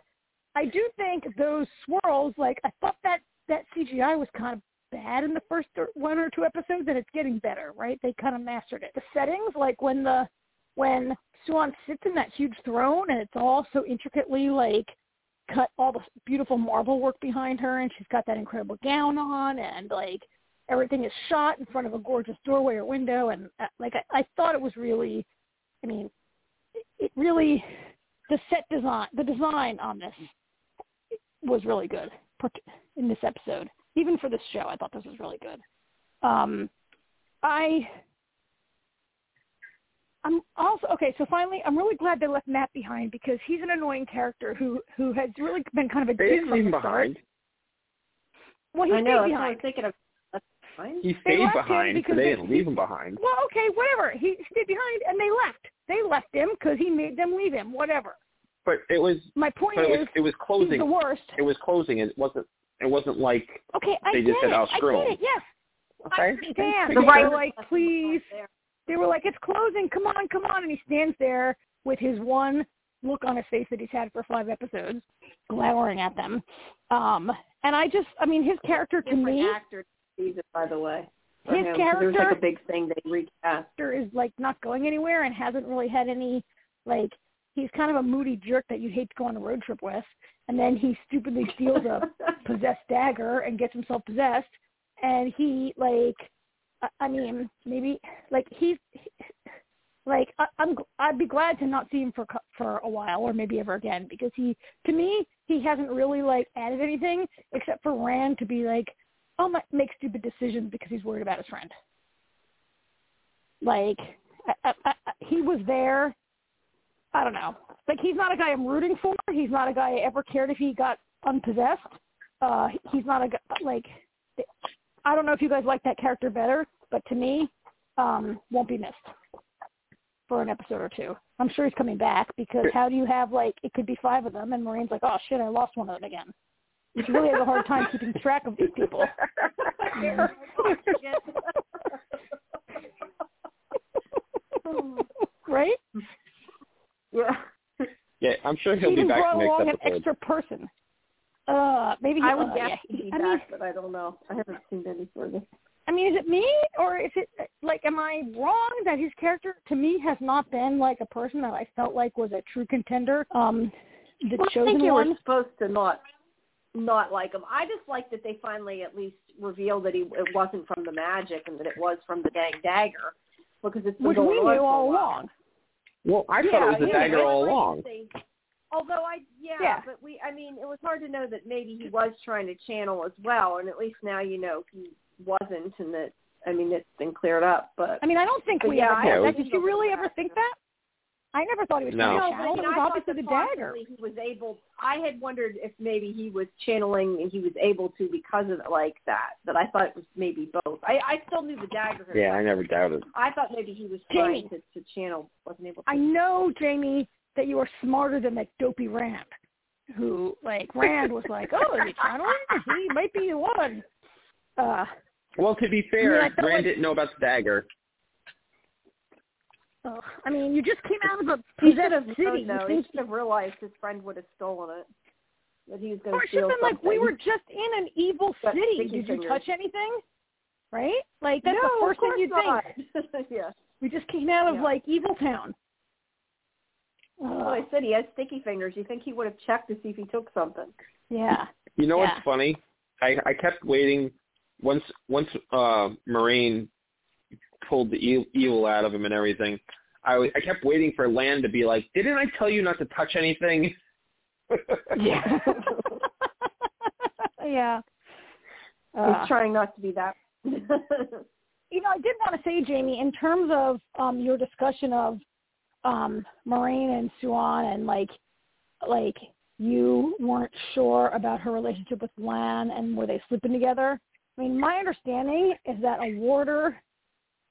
I do think those swirls, like I thought that that CGI was kind of bad in the first one or two episodes, and it's getting better, right? They kind of mastered it. The settings, like when the when Siuan sits in that huge throne, and it's all so intricately like cut all the beautiful marble work behind her, and she's got that incredible gown on, and like everything is shot in front of a gorgeous doorway or window, and uh, like I, I thought it was really, I mean, it, it really the set design, the design on this was really good in this episode. Even for this show, I thought this was really good. Um, I, I'm also okay. So finally, I'm really glad they left Mat behind because he's an annoying character who who has really been kind of a They dick didn't leave him behind. Well, he I know. stayed That's what I behind. was thinking of. That's fine. He stayed behind, because so they they- didn't leave him behind. Well, okay, whatever. He stayed behind, and they left. They left him because he made them leave him. Whatever. But it was My point but it is, was it was he's the closing. worst. It was closing. It wasn't it wasn't like Okay, I They get just said, it. "Oh, screw I get him." it. Yes, I okay. understand. The They were like, please. They were like, it's closing. Come on, come on. And he stands there with his one look on his face that he's had for five episodes, glowering at them. Um, and I just, I mean, his character to Different me actor sees it, by the way. His him, There was like a big thing they recast. Character is like not going anywhere and hasn't really had any like he's kind of a moody jerk that you'd hate to go on a road trip with. And then he stupidly steals a possessed dagger and gets himself possessed and he like I- mean maybe like he's like I, i'm i'd be glad to not see him for for a while or maybe ever again because he to me he hasn't really like added anything except for rand to be like oh my make stupid decisions because he's worried about his friend. Like I, I, I, he was there. I don't know. Like he's not a guy i'm rooting for. He's not a guy i ever cared if he got unpossessed. Uh he's not a guy like I don't know if you guys like that character better, but to me, um, won't be missed for an episode or two. I'm sure he's coming back because how do you have like it could be five of them and Moiraine's like, oh shit, I lost one of them again. She really has a hard time keeping track of these people. right? yeah. Yeah, I'm sure he'll he be even back brought next along an extra person. Uh, maybe he, I would uh, guess yeah. he'd be I back, mean, but I don't know. I haven't seen any further. I mean, is it me or is it like like, am I wrong that his character to me has not been like a person that I felt like was a true contender? Um, the well, chosen I think you one. were supposed to not not like him. I just like that they finally at least revealed that he it wasn't from the magic and that it was from the dang dagger because it's been which going we knew all along. Well, I yeah, thought it was the yeah, dagger all I like along. they- although I yeah, Yeah. but we I mean it was hard to know that maybe he was trying to channel as well, and at least now you know he wasn't, and that I mean it's been cleared up. But I mean, I don't think we yeah, ever I that. Did you really ever think that? I never thought he was No. trying to no, but I mean, it was I thought obviously the dagger. he was able. I had wondered if maybe he was channeling and he was able to because of like that. But I thought it was maybe both. I I still knew the dagger. had Yeah, I never doubted. I thought maybe he was Jamie. trying to, to channel, wasn't able to. I know, Jamie, that you are smarter than that dopey Rand, who like Rand was like, "Oh, you channeling? He might be the one." Uh, Well, to be I fair, mean, I Rand like- didn't know about the dagger. uh, I mean, you just came out of a he should have city. known, He think should have realized his friend would have stolen it. That he was going Or to it should steal have been like we were just in an evil Got city. sticky Did you fingers. touch anything? Right? Like that's no, the first thing you'd not. think. yeah. We just came out of Yeah. like Evil Town. That's what I said. He has sticky fingers. You think he would have checked to see if he took something? yeah. You know Yeah. what's funny? I I kept waiting. Once once uh Moiraine pulled the e- evil out of him and everything, I was, I kept waiting for Lan to be like, "Didn't I tell you not to touch anything?" Yeah. yeah. Uh, He's trying not to be that. you know, I did want to say, Jamie, in terms of um, your discussion of um, Moiraine and Siuan, and like, like you weren't sure about her relationship with Lan, and were they sleeping together? I mean, my understanding is that a warder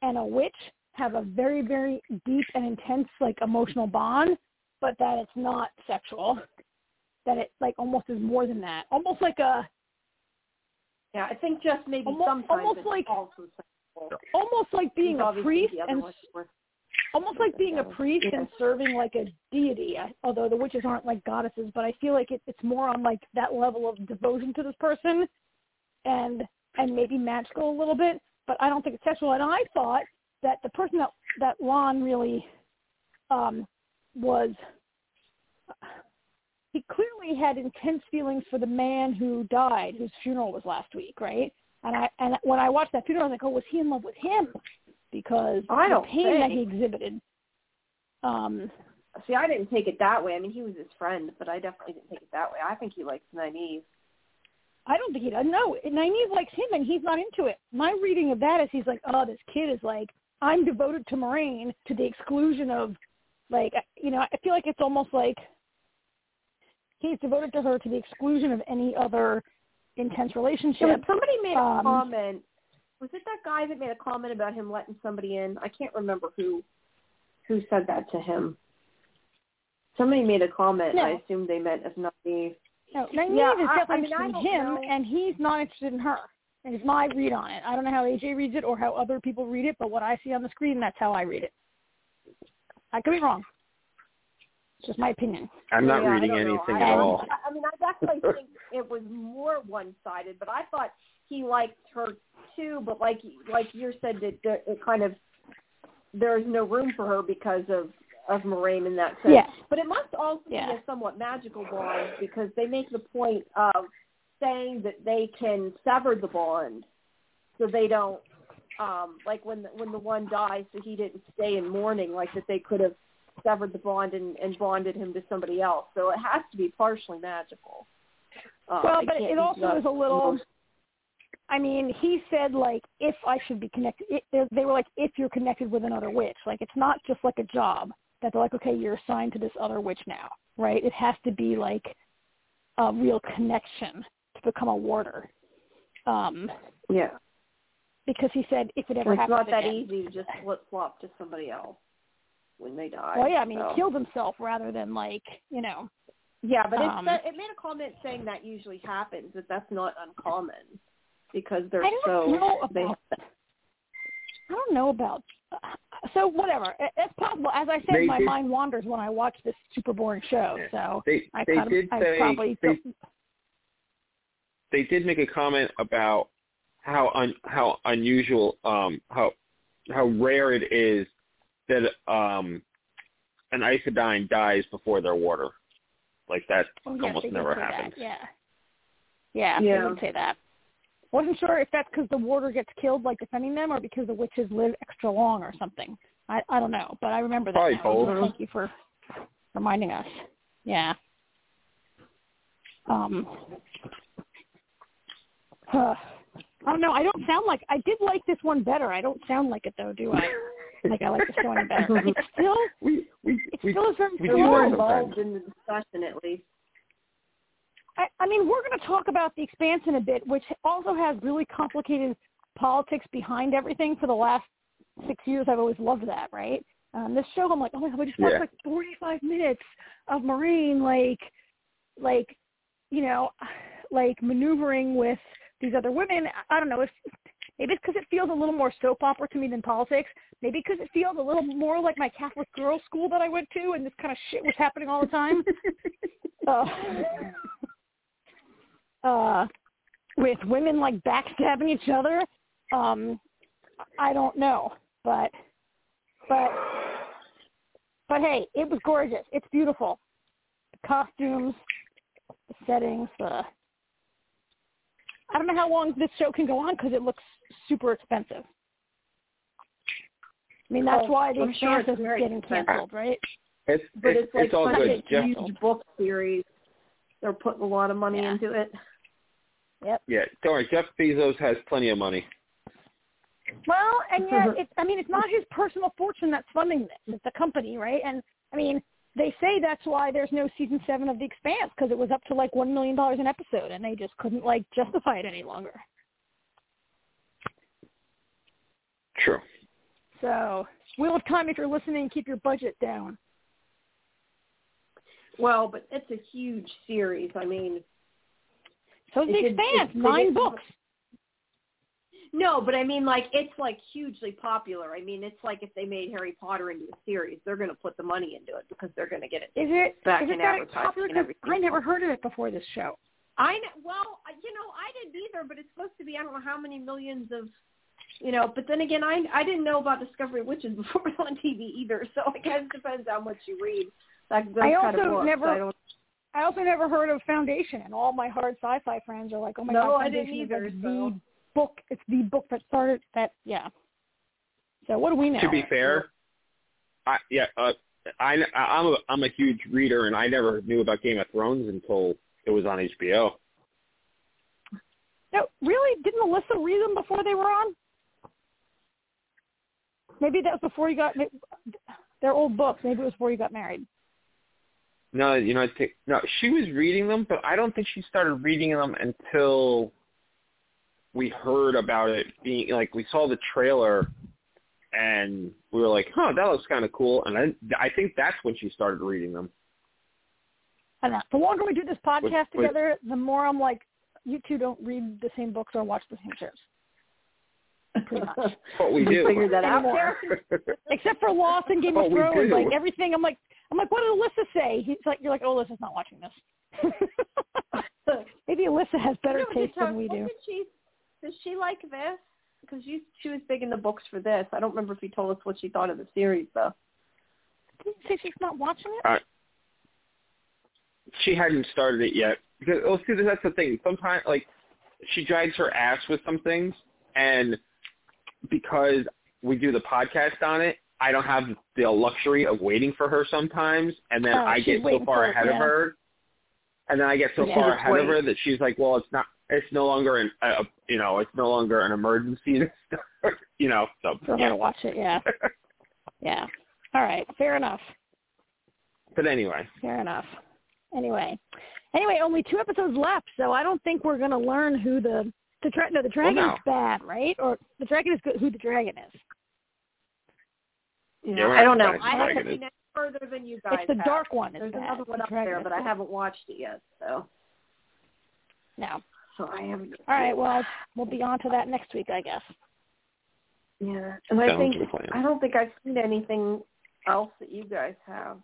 and a witch have a very, very deep and intense, like, emotional bond, but that it's not sexual. That it like almost is more than that. Almost like a yeah, I think just maybe Almo- sometimes almost like- also sexual. almost like being a priest and almost like being a priest and serving like a deity. Although the witches aren't like goddesses, but I feel like it, it's more on like that level of devotion to this person, and and maybe magical a little bit. But I don't think it's sexual. And I thought that the person that that Lan really um, was. He clearly had intense feelings for the man who died, whose funeral was last week, right? And I and when I watched that funeral, I was like, oh, was he in love with him? Because I the pain that he exhibited. Um, See, I didn't take it that way. I mean, he was his friend, but I definitely didn't take it that way. I think he likes Nynaeve. I don't think he does. No, Nynaeve likes him, and he's not into it. My reading of that is he's like, oh, this kid is like, I'm devoted to Moiraine to the exclusion of, like, you know, I feel like it's almost like he's devoted to her to the exclusion of any other intense relationship. Yeah, somebody made a Um, comment. Was it that guy that made a comment about him letting somebody in? I can't remember who who said that to him. Somebody made a comment. No. I assumed they meant as Nynaeve. No, Nynaeve Yeah, is I- I definitely mean, interested in don't him, know. and he's not interested in her. And it's my read on it. I don't know how AJ reads it or how other people read it, but what I see on the screen, that's how I read it. I could be wrong. It's just my opinion. I'm not Yeah, reading don't know. anything at I- all. I mean, I definitely think it was more one-sided, but I thought he liked her too. But like like you said, that that it kind of there's no room for her because of of Moiraine in that sense. Yeah. But it must also Yeah. be a somewhat magical bond because they make the point of saying that they can sever the bond, so they don't um like when the, when the one dies, so he didn't stay in mourning, like that they could have severed the bond and, and bonded him to somebody else. So it has to be partially magical. Um, Well, but can't it also is a little. I mean, he said like if I should be connected. It, they- they were like if you're connected with another witch. Like it's not just like a job that they're like okay you're assigned to this other witch now, right? It has to be like a real connection to become a warder. Um, Yeah. because he said if it ever It's happens it's not that again. easy to just flip flop to somebody else when they die. Well, yeah, I mean, so. he killed himself rather than like you know. Yeah, but um, it, it made a comment saying that usually happens, that that's not uncommon because they're I don't so know they about. I don't know about. So whatever, it's possible. As I said, They my did- mind wanders when I watch this super boring show. So They I they kind did of, I say probably they, they did make a comment about how un, how unusual um how how rare it is that um an Aes Sedai dies before their warder. Like that Oh, yes, almost never happens. That. Yeah. Yeah, Yeah. they would say that. Wasn't sure if that's because the warder gets killed, like defending them, or because the witches live extra long or something. I I don't know, but I remember that. Probably now. both. So Thank you for reminding us. Yeah. Um. Uh, I don't know. I don't sound like I did like this one better. I don't sound like it though, do I? Like I like the story better. It's still We we it we still is very we So do were involved in the discussion at least. I, I mean, we're going to talk about the expanse in a bit, which also has really complicated politics behind everything. For the last six years, I've always loved that, right? Um, this show, I'm like, oh my god, we just watched Yeah. like 45 minutes of Moiraine, like, like, you know, like maneuvering with these other women. I I don't know if maybe it's because it feels a little more soap opera to me than politics. Maybe because it feels a little more like my Catholic girls' school that I went to, and this kind of shit was happening all the time. uh, uh, with women like backstabbing each other. Um, I don't know, but but but hey, it was gorgeous. It's beautiful. The costumes, the settings, the I don't know how long this show can go on because it looks super expensive. I mean, that's Oh, why the I'm sure is very getting expensive. canceled, right? It's But it's, it's, like it's all such good. a Jeff, huge book series. They're putting a lot of money Yeah. into it. Yep. yeah, don't worry. Jeff Bezos has plenty of money. Well, and yet, it's, I mean, it's not his personal fortune that's funding this. It's the company, right? And I mean, they say that's why there's no season seven of The Expanse because it was up to like one million dollars an episode, and they just couldn't like justify it any longer. True. So, Wheel of Time, if you're listening, keep your budget down. Well, but it's a huge series. I mean, So is The Expanse, nine books. no, but I mean, like it's like hugely popular. I mean, it's like if they made Harry Potter into a series, they're going to put the money into it because they're going to get it. Is it? Back is it in that popular? I never heard of it before this show. I know, well, you know, I didn't either, but it's supposed to be I don't know how many millions of, you know. But then again, I I didn't know about Discovery of Witches before it was on TV either. So I guess it depends how much you read. Those I kind of also books. never- I I also never heard of Foundation, and all my hard sci-fi friends are like, "Oh my No, god, I Foundation didn't is like either, the book. It's the book that started that." Yeah. So what do we know? To be fair, I yeah, uh, I I'm a I'm a huge reader, and I never knew about Game of Thrones until it was on HBO. no, really, didn't Alyssa read them before they were on? Maybe that was before you got. They're old books. Maybe it was before you got married. No, you know, I think no, she was reading them, but I don't think she started reading them until we heard about it being like we saw the trailer and we were like, "Huh, that looks kind of cool." And I I think that's when she started reading them. I don't. The longer we do this podcast Wait, wait. together, the more I'm like, you two don't read the same books or watch the same shows. Pretty much. But we You do. figured that out. Anymore. Except for Lost and Game of Thrones, do. like everything. I'm like, I'm like, what did Alyssa say? He's like, you're like, oh, Alyssa's not watching this. Maybe Alyssa has better No, taste than we do. Did she, does she like this? Because you, she was big in the books for this. I don't remember if you told us what she thought of the series, though. Did you say she's not watching it? Uh, she hadn't started it yet because oh, see, that's the thing. Sometimes, like, she drags her ass with some things, and because we do the podcast on it, I don't have the luxury of waiting for her sometimes, and then Oh, I get so far for it, ahead of yeah. her, and then I get so She far just ahead of her that she's like, "Well, it's not. It's no longer an, uh, you know, it's no longer an emergency." to start," you know, so For her yeah. to watch it, yeah. Yeah. All right. Fair enough. but anyway, Fair enough. Anyway, anyway, only two episodes left, so I don't think we're gonna learn who the the dra- no the dragon no. is bad, right? Or the dragon is good. Who the dragon is? You Yeah, know, we're I don't know. I haven't it. seen it further than you guys It's the have. dark one. Is There's bad. another one up there, but I haven't watched it yet, so No. so I haven't. All right. Well, we'll be on to that next week, I guess. Yeah, and I think like a plan. I don't think I've seen anything else that you guys have.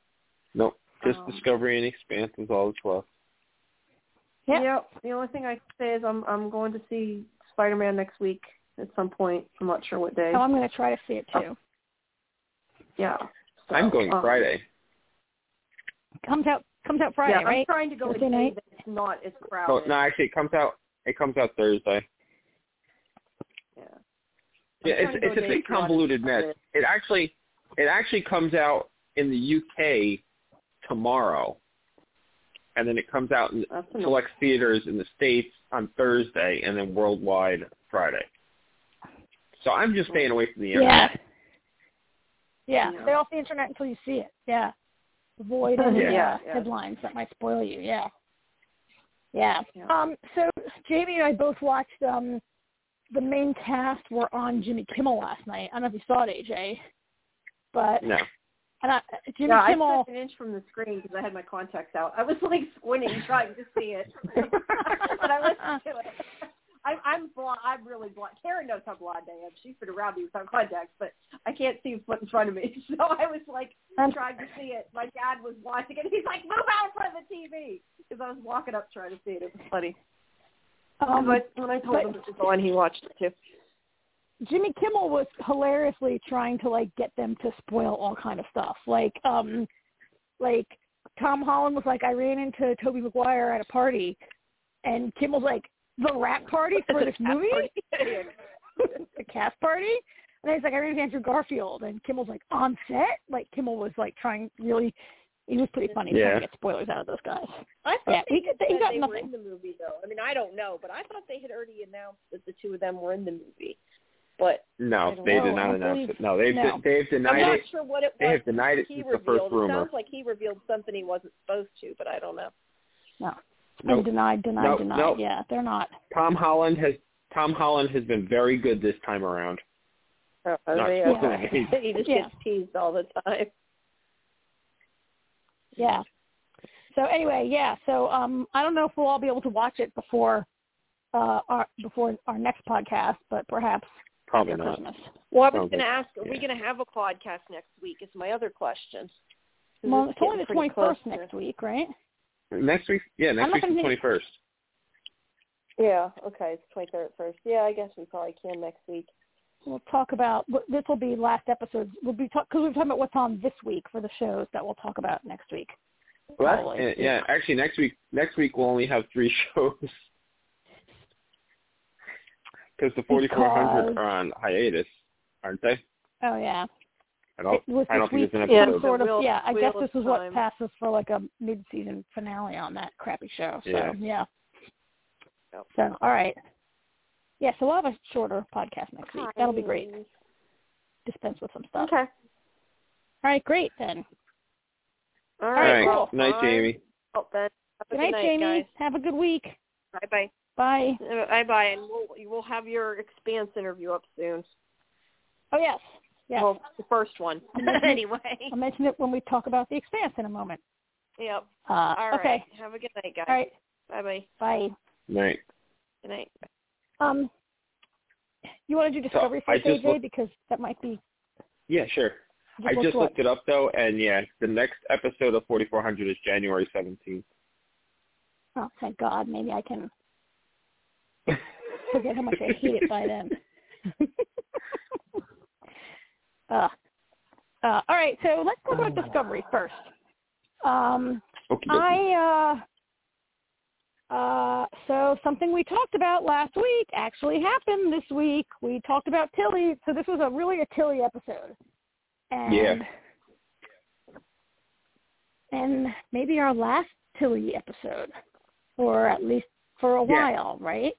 nope. Just Um, Discovery and Expanse is all that's left. Yep. Yep. The only thing I can say is I'm I'm going to see Spider Man next week at some point. I'm not sure what day. Oh, I'm going to try to see it too. Yeah. So, I'm going um, Friday. Comes out comes out Friday, yeah, right? I'm trying to go Thursday a day night? that's not as crowded. Oh, no, actually, it comes out. It comes out Thursday. Yeah. Yeah, I'm it's trying to go it's a big convoluted mess. It actually it actually comes out in the UK tomorrow, and then it comes out in That's annoying. select theaters in the states on Thursday, and then worldwide Friday. So I'm just staying away from the internet. Yeah. Yeah, Yeah. stay off the internet until you see it. Yeah. Avoid any Yeah. uh, Yeah, yeah. headlines that might spoil you. Yeah. Yeah. Yeah. Um, so Jamie and I both watched um, the main cast were on Jimmy Kimmel last night. I don't know if you saw it, AJ, but No. and I, Jimmy yeah, Kimmel. I stood an inch from the screen because I had my contacts out. I was like squinting, trying to see it, but I listened to it. I'm I'm blind. I'm really blind. Karen knows how blind I am. She's been around me without contacts, but I can't see what's in front of me. So I was like trying to see it. My dad was watching it. He's like, "Move out in front of the TV," because I was walking up trying to see it. It was funny. um, but when I told but- him it was on, he watched it too. Jimmy Kimmel was hilariously trying to like get them to spoil all kind of stuff. Like um like Tom Holland was like, I ran into Tobey Maguire at a party and Kimmel's like, The wrap party for this movie? the cast party? And he's like, I ran into Andrew Garfield and Kimmel's like, on set? Like Kimmel was like trying really he was pretty funny Yeah. trying to get spoilers out of those guys. I thought Yeah, they, he- had he got they were nothing. in the movie though. I mean, I don't know, but I thought they had already announced that the two of them were in the movie. But No, they know. did not announce it. No, they've no. they've I'm denied not it. sure what it They was have denied it he since the revealed. first rumor. It sounds like he revealed something he wasn't supposed to, but I don't know. No. Nope. And denied, denied, Nope, denied. nope. Yeah, they're not. Tom Holland has Tom Holland has been very good this time around. Oh, Not yeah. he just Yeah. gets teased all the time. Yeah. So anyway, yeah. So um, I don't know if we'll all be able to watch it before uh, our before our next podcast, but perhaps Probably not. Christmas. Well, I was going to ask, are we going to have a podcast next week? Is my other question. Well, it's only the pretty twenty close first to- next week, right? Next week, yeah, next week's the twenty first. Yeah. Okay. It's twenty third first. Yeah, I guess we probably can next week. We'll talk about this. Will be last episode. We'll be talk because we're talking about what's on this week for the shows that we'll talk about next week. Well, Probably. yeah, actually, next week next week we'll only have three shows because the forty four hundred are on hiatus, aren't they? Oh yeah. I don't. It was I don't think week there's an episode. some sort of yeah. I guess this is what passes for like a mid season finale on that crappy show. So Yeah. yeah. Yep. So all right. Yeah, so we'll have a shorter podcast next week. That'll be great. Dispense with some stuff. Okay. All right, great then. All All right. right, cool. night. Jamie. Oh, then. Have a Good night, Jamie. guys. Have a good week. Bye bye. Bye. Bye bye, and we'll we'll have your expanse interview up soon. Oh yes. Yes. Well, the first one. I'll mention it- anyway. I'll mention it when we talk about the expanse in a moment. Yep. Uh, All right. okay. Have a good night, guys. All right. Bye bye. Bye. Night. Good night. Um, you want to do Discovery I first, AJ? looked- because that might be. Yeah, sure. I looked just what? looked it up though, and yeah, the next episode of 4400 is January 17th. Oh, thank God. Maybe I can forget how much I hate it by then. uh, uh, all right, so let's talk about Discovery first. Um, Okay. I uh, uh, so something we talked about last week actually happened this week. We talked about Tilly, so this was a really a Tilly episode, and Yeah. and maybe our last Tilly episode, or at least for a Yeah. while, right?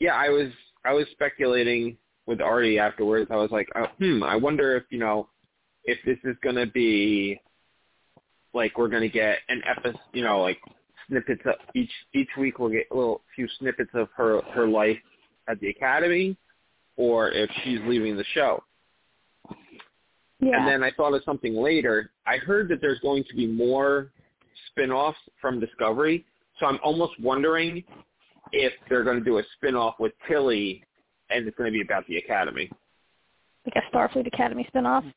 yeah, I was I was speculating with Artie afterwards. I was like, oh, hmm, I wonder if you know if this is going to be like we're going to get an episode, you know, like snippets of each each week we'll get a little few snippets of her her life at the academy, or if she's leaving the show. Yeah. And then I thought of something later. I heard that there's going to be more spin-offs from Discovery, so I'm almost wondering if they're going to do a spin-off with Tilly and it's going to be about the Academy. like a Starfleet Academy spinoff.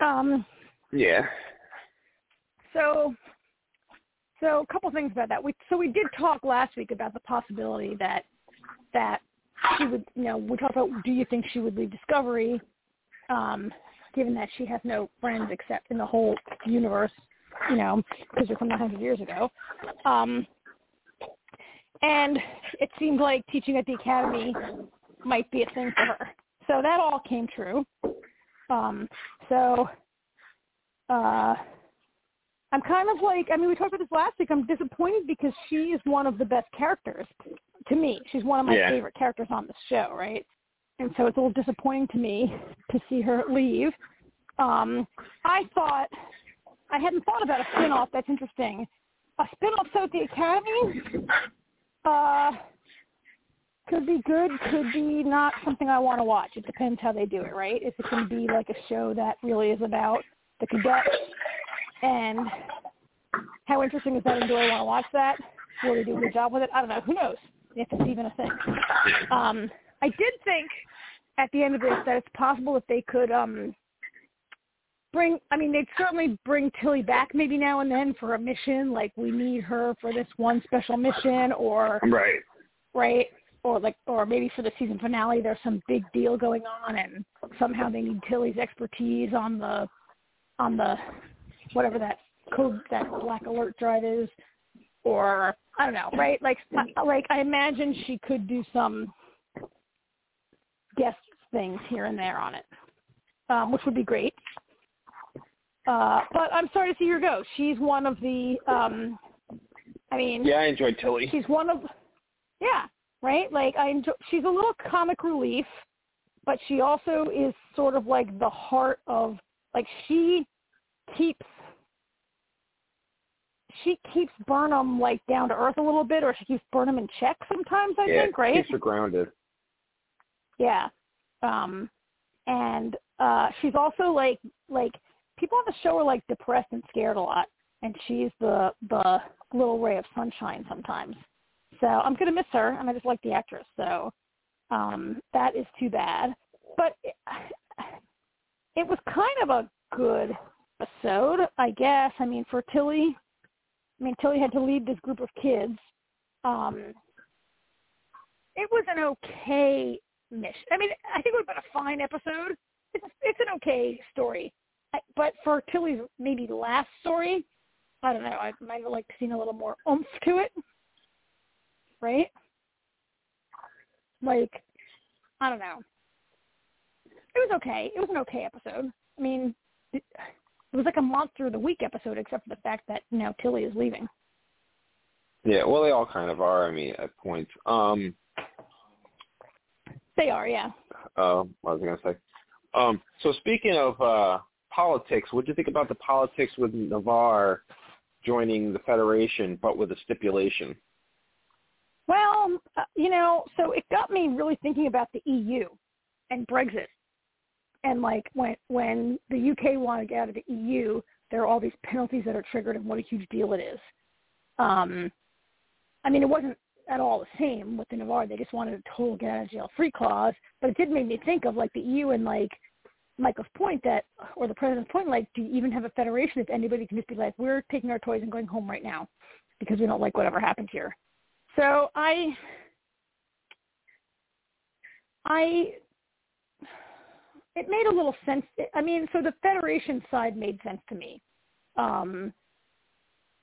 Um, Yeah. so, so a couple things about that. We so we did talk last week about the possibility that that she would, you know, we talked about do you think she would leave Discovery, um, given that she has no friends except in the whole universe, you know, because they're from 100 years ago. Um, and it seemed like teaching at the academy might be a thing for her. So that all came true. Um, so uh, I'm kind of like, I mean, we talked about this last week. I'm disappointed because she is one of the best characters to me. She's one of my Yeah. favorite characters on the show, right? And so it's a little disappointing to me to see her leave. Um, I thought I hadn't thought about a spinoff. That's interesting. A spinoff so at the Academy uh, could be good, could be not something I want to watch. It depends how they do it, right? If it can be like a show that really is about the cadets and how interesting is that and do I want to watch that? Will they do a good job with it? I don't know. Who knows? If it's even a thing. Um, I did think at the end of this that it's possible if they could um bring I mean they'd certainly bring Tilly back maybe now and then for a mission, like we need her for this one special mission or Right. right? Or like, or maybe for the season finale, there's some big deal going on, and somehow they need Tilly's expertise on the, on the, whatever that code that black alert drive is, or I don't know, right? Like, like I imagine she could do some guest things here and there on it, um, which would be great. Uh, but I'm sorry to see her go. She's one of the, um, I mean, Yeah, I enjoyed Tilly. she's one of yeah right? Like i enjoy she's a little comic relief but she also is sort of like the heart of like she keeps she keeps burnham like down to earth a little bit or she keeps burnham in check sometimes i yeah, think right? keeps her grounded. yeah um and uh she's also like like people on the show are like depressed and scared a lot and she's the the little ray of sunshine sometimes so i'm going to miss her and i just like the actress so um that is too bad but it, it was kind of a good episode i guess i mean for tilly i mean tilly had to lead this group of kids um it was an okay mission. I mean, I think it would have been a fine episode. It's it's an okay story, but for Tilly's maybe last story, I don't know. I might have liked seen a little more oomph to it, right? Like, I don't know. It was okay. It was an okay episode. I mean, it, was like a monster of the week episode, except for the fact that now Tilly is leaving. Yeah, well, they all kind of are. I mean, at points. Um, They are, yeah. uh, what was I going to say? Um, so speaking of uh, politics, what do you think about the politics with Ni'Var joining the Federation, but with a stipulation? Well, uh, you know, so it got me really thinking about the EU and Brexit. And like when when the UK wanted to get out of the EU, there are all these penalties that are triggered and what a huge deal it is. Um I mean it wasn't at all the same with the Ni'Var. They just wanted a total get out of jail free clause. But it did make me think of like the EU and like Michael's point that or the president's point, like, do you even have a federation if anybody can just be like, We're taking our toys and going home right now because we don't like whatever happened here. So I, I, it made a little sense. I mean, so the Federation side made sense to me. Um,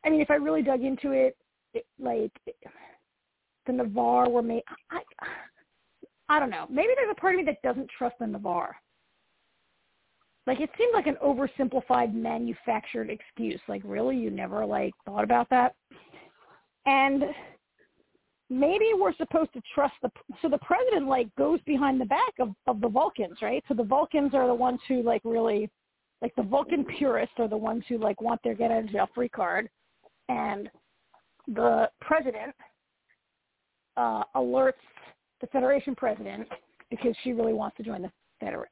I mean, if I really dug into it, it like the Ni'Var were made. I, I don't know. Maybe there's a part of me that doesn't trust the Ni'Var. Like it seemed like an oversimplified, manufactured excuse. Like, really, you never like thought about that? And maybe we're supposed to trust the so the president like goes behind the back of of the Vulcans, right? So the Vulcans are the ones who like really like the Vulcan purists are the ones who like want their get out of jail free card and the president uh alerts the Federation president because she really wants to join the Federation.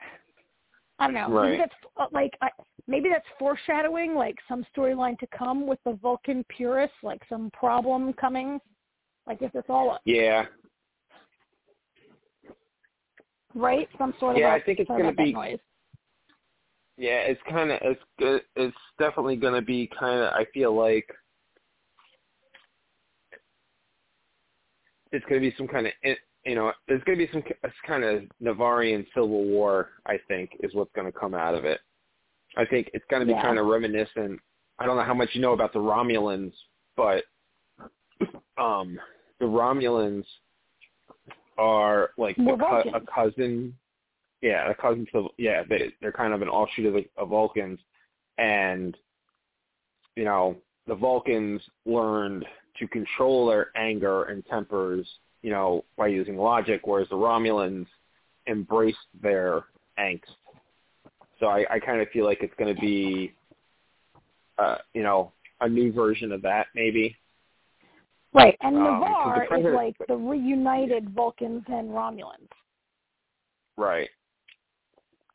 I don't know. Maybe Right. that's uh, like I, maybe that's foreshadowing like some storyline to come with the Vulcan purists, like some problem coming. Like if it's all Yeah, right, some sort of Yeah, I think it's gonna be- noise. yeah, it's kind of it's. It's definitely going to be kind of. I feel like it's going to be some kind of in, you know, there's going to be some kind of Navarian civil war. I think is what's going to come out of it. I think it's going to be Yeah. kind of reminiscent. I don't know how much you know about the Romulans, but um, the Romulans are like a, cou- a cousin. Yeah, a cousin to yeah. They they're kind of an offshoot of the of Vulcans, and you know the Vulcans learned to control their anger and tempers, you know, by using logic, whereas the Romulans embraced their angst. So I, I kind of feel like it's going to be, uh, you know, a new version of that maybe. Right, and Um, Ni'Var the is like the reunited Vulcans and Romulans, Right.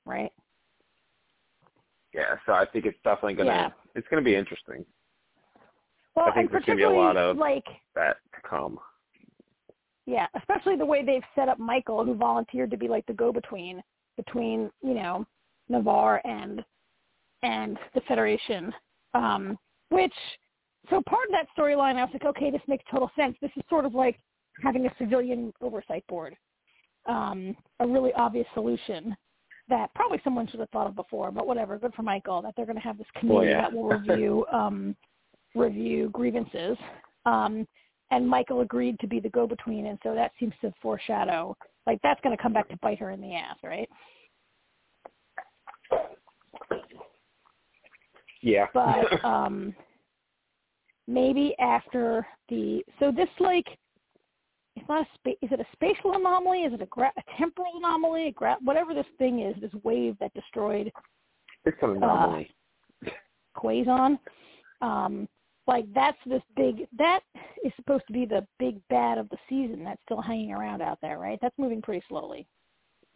right? Yeah. So I think it's definitely going to Yeah. it's going to be interesting Well, I think there's gonna be a lot of- like that to come. yeah, especially the way they've set up Michael, who volunteered to be like the go-between between you know Ni'Var and and the Federation, um, which so part of that storyline, I was like, okay, this makes total sense. This is sort of like having a civilian oversight board, um, a really obvious solution that probably someone should have thought of before, but whatever. Good for Michael that they're going to have this committee yeah. that will review um, review grievances. Um, and Michael agreed to be the go-between, and so that seems to foreshadow like that's going to come back to bite her in the ass, right? Yeah. But um, maybe after the so this like it's not a spa- is it a spatial anomaly? Is it a, gra- a temporal anomaly? A gra- whatever this thing is, this wave that destroyed it's an anomaly. Quazon. Um, like that's this big that is supposed to be the big bad of the season that's still hanging around out there, right? That's moving pretty slowly.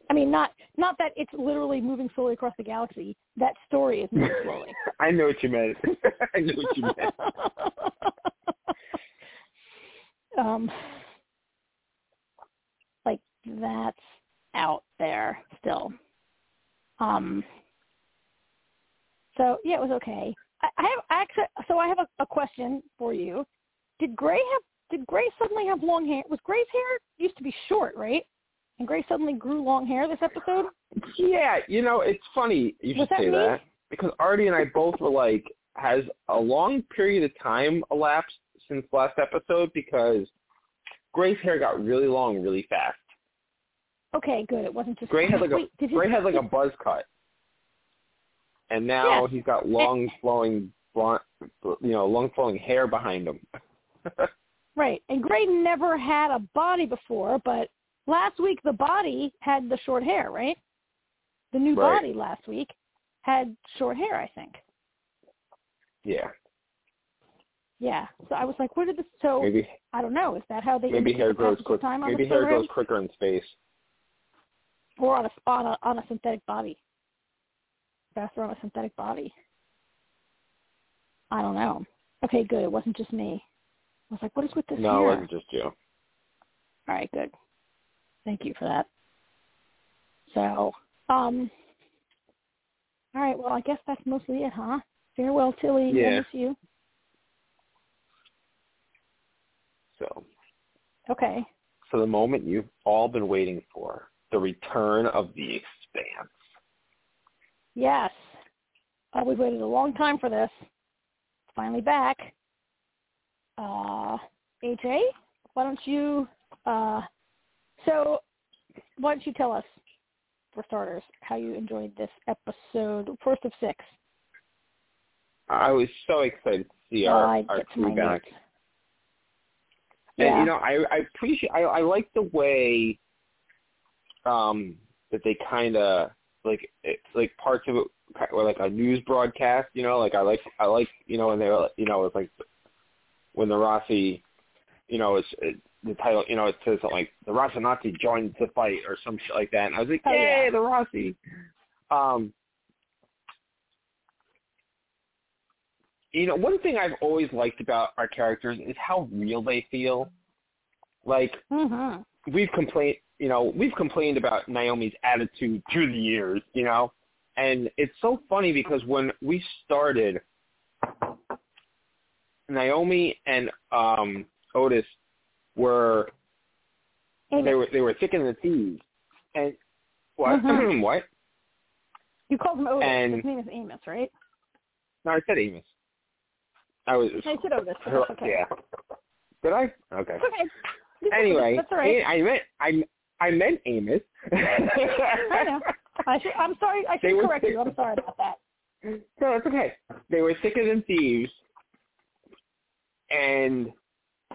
I mean, not not that it's literally moving slowly across the galaxy. That story is moving slowly. I know what you meant. I know what you meant. um, like that's out there still. Um, so yeah, it was okay. I, I have actually. So I have a, a question for you. Did Gray have? Did Gray suddenly have long hair? Was Gray's hair used to be short, right? And Gray suddenly grew long hair this episode. Yeah, you know, it's funny you should that say me? that because Artie and I both were like, has a long period of time elapsed since last episode because Gray's hair got really long really fast. Okay, good. It wasn't just Gray had like a Wait, his- Gray had like a buzz cut, and now Yes. he's got long flowing blonde, you know, long flowing hair behind him. Right. And Gray never had a body before, but last week the body had the short hair, right? The new Right. body last week had short hair, I think. yeah, Yeah. So I was like, where did this? So maybe I don't know. Is that how they maybe hair grows quick. time Maybe hair grows quicker in space. or on a on a on a synthetic body? Faster on a synthetic body. I don't know. Okay, good. It wasn't just me. I was like, what is with this No, it wasn't just you. All right, good. Thank you for that. So, um, all right. Well, I guess that's mostly it, huh? Farewell, Tilly. I Yeah. miss you. So, Okay. so the moment you've all been waiting for, the return of the Expanse. Yes. Uh, we've waited a long time for this. It's finally back. Uh, AJ, why don't you? Uh, so, why don't you tell us, for starters, how you enjoyed this episode, first of six? I was so excited to see our, our crew back. notes. And Yeah. you know, I I appreciate I I like the way um that they kind of like it, like parts of it were like a news broadcast, you know, like I like I like you know when they were you know it's like when the Roci, you know, it's it, the title, you know, it says something like the Rocinante joined the fight or some shit like that, and I was like, Oh, yay, yeah. the Roci. Um, you know, one thing I've always liked about our characters is how real they feel. Like Mhm. we've complained, you know, we've complained about Naomi's attitude through the years, you know, and it's so funny because when we started, Naomi and um Otis were they were they were thick in the thieves, and what Mhm. what? You called him Otis. and- His name is Amos, right? No, I said Amos. I was. I said Otis. her- okay. Yeah. Did I? Okay. It's okay. It's. Anyway, that's all right. I meant I I meant Amos. I know. I should, I'm sorry. I should correct thick- you. I'm sorry about that. No, it's okay. They were thicker than thieves, and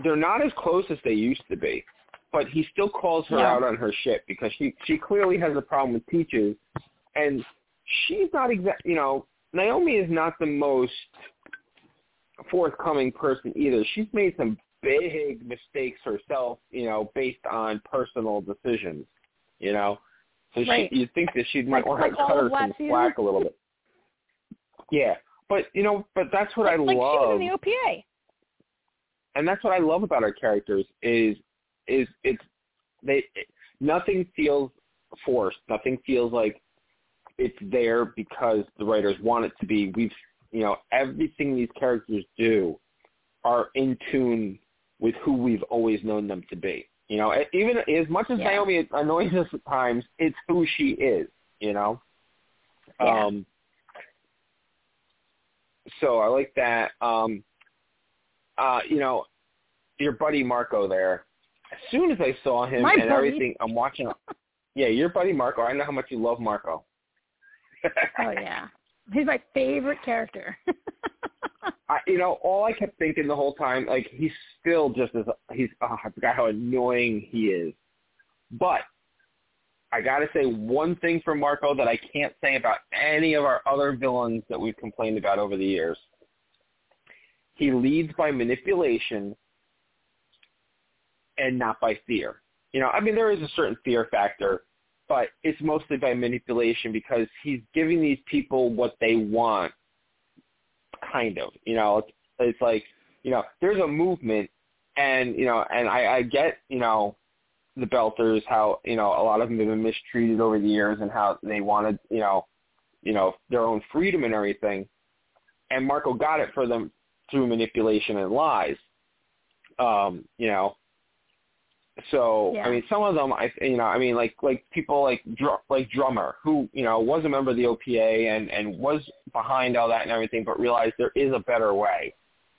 they're not as close as they used to be. But he still calls her No. out on her shit because she she clearly has a problem with Peaches, and she's not exact. You know, Naomi is not the most forthcoming person either. She's made some big mistakes herself. You know, based on personal decisions. You know, so Right. she you'd think that she might Like- want like to cut her some slack a little bit. Yeah, but you know, but that's what like, I like love, she was in the OPA. And that's what I love about our characters is is it's they nothing feels forced, nothing feels like it's there because the writers want it to be. We've you know everything these characters do are in tune with who we've always known them to be. You know, even as much as Yeah. Naomi annoys us at times, it's who she is. You know. Yeah. Um, so I like that. Um, uh, you know, your buddy Marco there. As soon as I saw him My and buddy. everything, I'm watching. Yeah, your buddy Marco. I know how much you love Marco. Oh yeah, he's my favorite character. I, you know, all I kept thinking the whole time, like he's still just as he's. Oh, I forgot how annoying he is. But I got to say one thing for Marco that I can't say about any of our other villains that we've complained about over the years. He leads by manipulation and not by fear. You know, I mean, there is a certain fear factor, but it's mostly by manipulation because he's giving these people what they want kind of. You know, it's, it's like, you know, there's a movement and, you know, and I, I get, you know, the Belters, how, you know, a lot of them have been mistreated over the years and how they wanted, you know, you know, their own freedom and everything. And Marco got it for them through manipulation and lies. Um, you know, so Yeah. I mean, some of them, I you know, I mean, like like people like Dr- like Drummer, who you know was a member of the OPA and and was behind all that and everything, but realized there is a better way,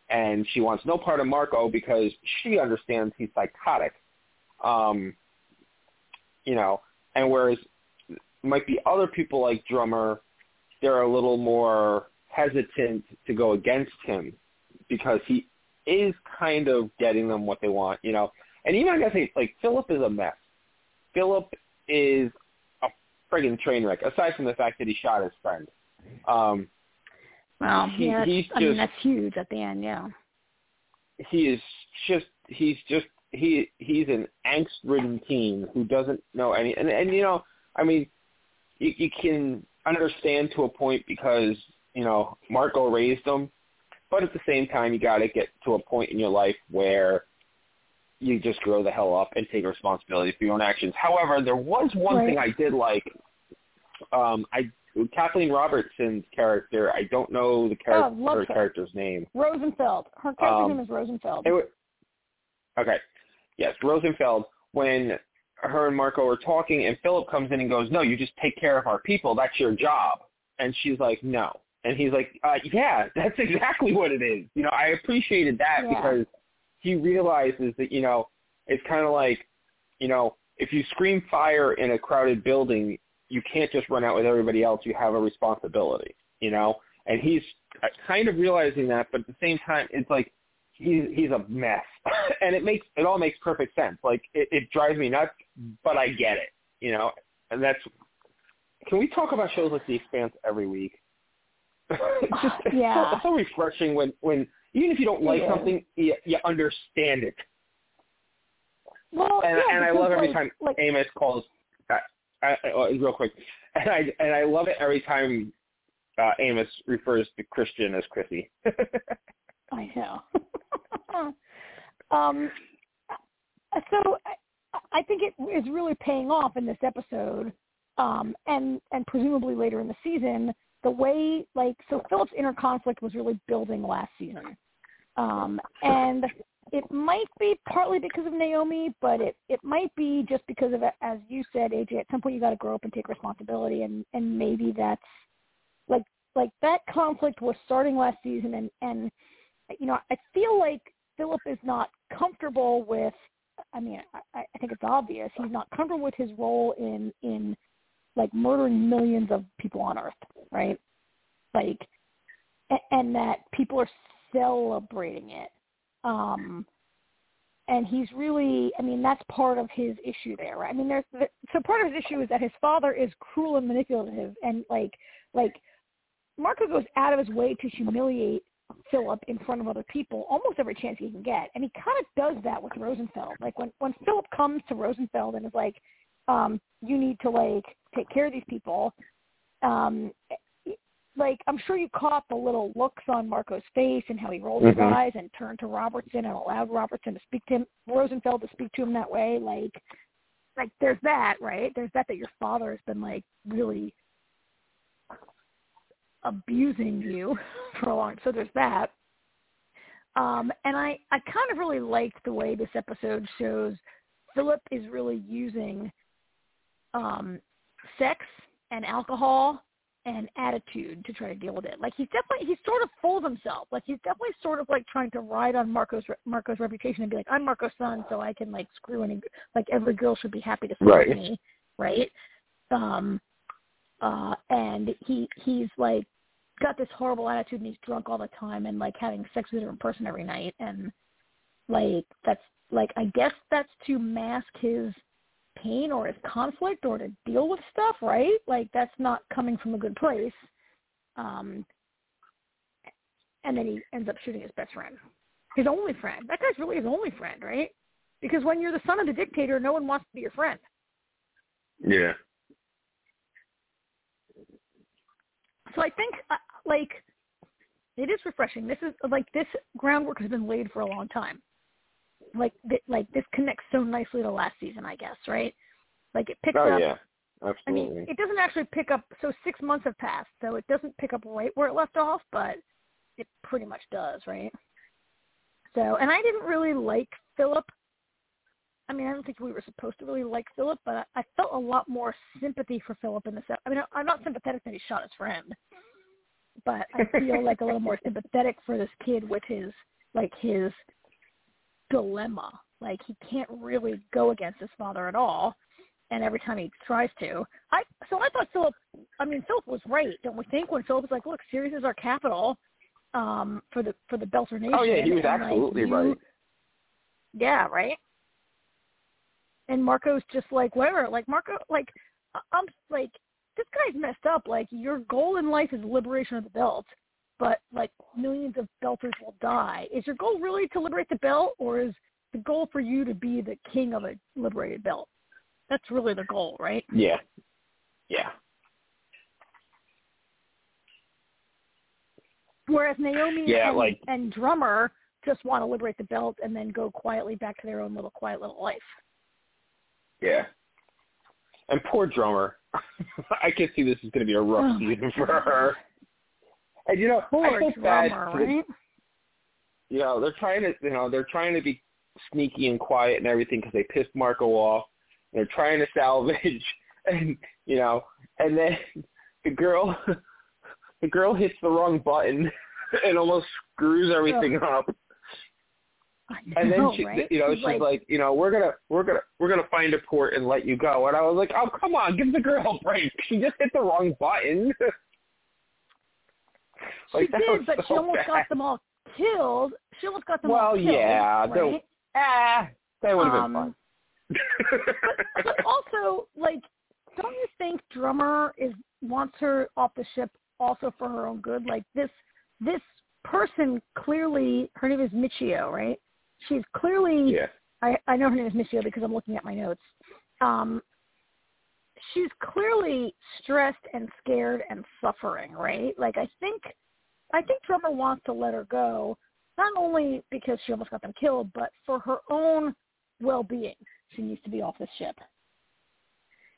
and she wants no part of Marco because she understands he's psychotic, um, you know, and whereas might be other people like Drummer, they're a little more hesitant to go against him because he is kind of getting them what they want, you know. And even I gotta say, like Philip is a mess. Philip is a friggin' train wreck. Aside from the fact that he shot his friend, um, well, He- yeah, he's I mean that's huge at the end. Yeah. he is just he's just he he's an angst-ridden teen who doesn't know any. And and you know, I mean, you, you can understand to a point because you know Marco raised him, but at the same time, you got to get to a point in your life where you just grow the hell up and take responsibility for your own actions. However, there was one Right. thing I did like. Um, I Kathleen Robertson's character. I don't know the character, Oh, her character's name. Rosenfeld. Her character Um, name is Rosenfeld. It okay. Yes, Rosenfeld. When her and Marco are talking, and Philip comes in and goes, "No, you just take care of our people. That's your job." And she's like, "No." And he's like, uh, "Yeah, that's exactly what it is." You know, I appreciated that Yeah. because he realizes that you know it's kind of like, you know, if you scream fire in a crowded building, you can't just run out with everybody else. You have a responsibility. You know, and he's uh, kind of realizing that, but at the same time, it's like he's he's a mess, and it makes it all makes perfect sense. Like it, it drives me nuts, but I get it, you know. And that's. Can we talk about shows like The Expanse every week? just Yeah. so, it's so refreshing when when even if you don't like is. something, you, you understand it. well, And yeah, and I love every like, time Like, Amos calls. Uh, uh, uh, real quick, and I and I love it every time uh, Amos refers to Chrisjen as Chrissy. I know. um, so I, I think it is really paying off in this episode, um, and and presumably later in the season. The way, like, so Philip's inner conflict was really building last season, um, and it might be partly because of Naomi, but it it might be just because of as you said, AJ. At some point, you got to grow up and take responsibility, and and maybe that's like like that conflict was starting last season, and and you know I feel like Philip is not comfortable with. I mean, I, I think it's obvious he's not comfortable with his role in in like murdering millions of people on Earth, right? Like, and that people are celebrating it. Um, and he's really, I mean, that's part of his issue there, right? I mean, there's so part of his issue is that his father is cruel and manipulative, and like, like Marco goes out of his way to humiliate Philip in front of other people almost every chance he can get, and he kind of does that with Rosenfeld. Like when when Philip comes to Rosenfeld and is like, um, "You need to like take care of these people," um, like I'm sure you caught the little looks on Marco's face and how he rolled mm-hmm. his eyes and turned to Robertson and allowed Robertson to speak to him, Rosenfeld to speak to him that way. Like, like there's that, right? There's that that your father has been like really abusing you for a long. So there's that. Um, and I I kind of really liked the way this episode shows Philip is really using um, sex and alcohol and attitude to try to deal with it. Like he's definitely he's sort of full of himself. Like he's definitely sort of like trying to ride on Marco's Marco's reputation and be like I'm Marco's son, so I can like screw any like every girl should be happy to see right. me, right? Um, uh, and he he's like got this horrible attitude and he's drunk all the time and like having sex with a different person every night and like that's like I guess that's to mask his pain or his conflict or to deal with stuff, right? Like that's not coming from a good place. Um, and then he ends up shooting his best friend, his only friend. That guy's really his only friend, right? Because when you're the son of the dictator, no one wants to be your friend. Yeah. So I think, uh, like, it is refreshing. This is like this groundwork has been laid for a long time like th- like this connects so nicely to last season, I guess, right? Like it picks oh, up. yeah, absolutely. I mean, it doesn't actually pick up. So six months have passed, so it doesn't pick up right where it left off, but it pretty much does, right? So, and I didn't really like Philip. I mean, I don't think we were supposed to really like Philip, but I, I felt a lot more sympathy for Philip in this. I mean, I'm not sympathetic that he shot his friend, but I feel like a little more sympathetic for this kid with his like his dilemma. Like he can't really go against his father at all, and every time he tries to, I so I thought Philip. I mean, Philip was right, don't we think? When Philip was like, "Look, Ceres is our capital um, for the for the Belter Nation." Oh yeah, he was and, absolutely like, you, right. Yeah, right. And Marco's just like, whatever. Like Marco, like I'm like, this guy's messed up. Like your goal in life is liberation of the belt but like millions of belters will die. Is your goal really to liberate the belt, or is the goal for you to be the king of a liberated belt? That's really the goal, right? Yeah. Yeah. Whereas Naomi yeah, and, like, and Drummer just want to liberate the belt and then go quietly back to their own little quiet little life. Yeah. And poor Drummer. I can see this is going to be a rough oh season for her. And you know, Poor I feel bad. drummer, the, right? You know, they're trying to, you know, they're trying to be sneaky and quiet and everything because they pissed Marco off. They're trying to salvage, and you know, and then the girl, the girl hits the wrong button and almost screws everything oh. up. Know, and then she, right? you know, she's, she's like, like, you know, we're gonna, we're gonna, we're gonna find a port and let you go. And I was like, oh, come on, give the girl a break. She just hit the wrong button. Like, she did, but so she almost bad. got them all killed. She almost got them well, all killed. Well, yeah, right? ah, that would have Um, been fun. but, but also, like, don't you think Drummer is wants her off the ship also for her own good? Like this, this person clearly, her name is Michio, right? She's clearly, yeah, I, I know her name is Michio because I'm looking at my notes. Um, she's clearly stressed and scared and suffering, right? Like I think, I think Drummer wants to let her go, not only because she almost got them killed, but for her own well-being. She needs to be off this ship.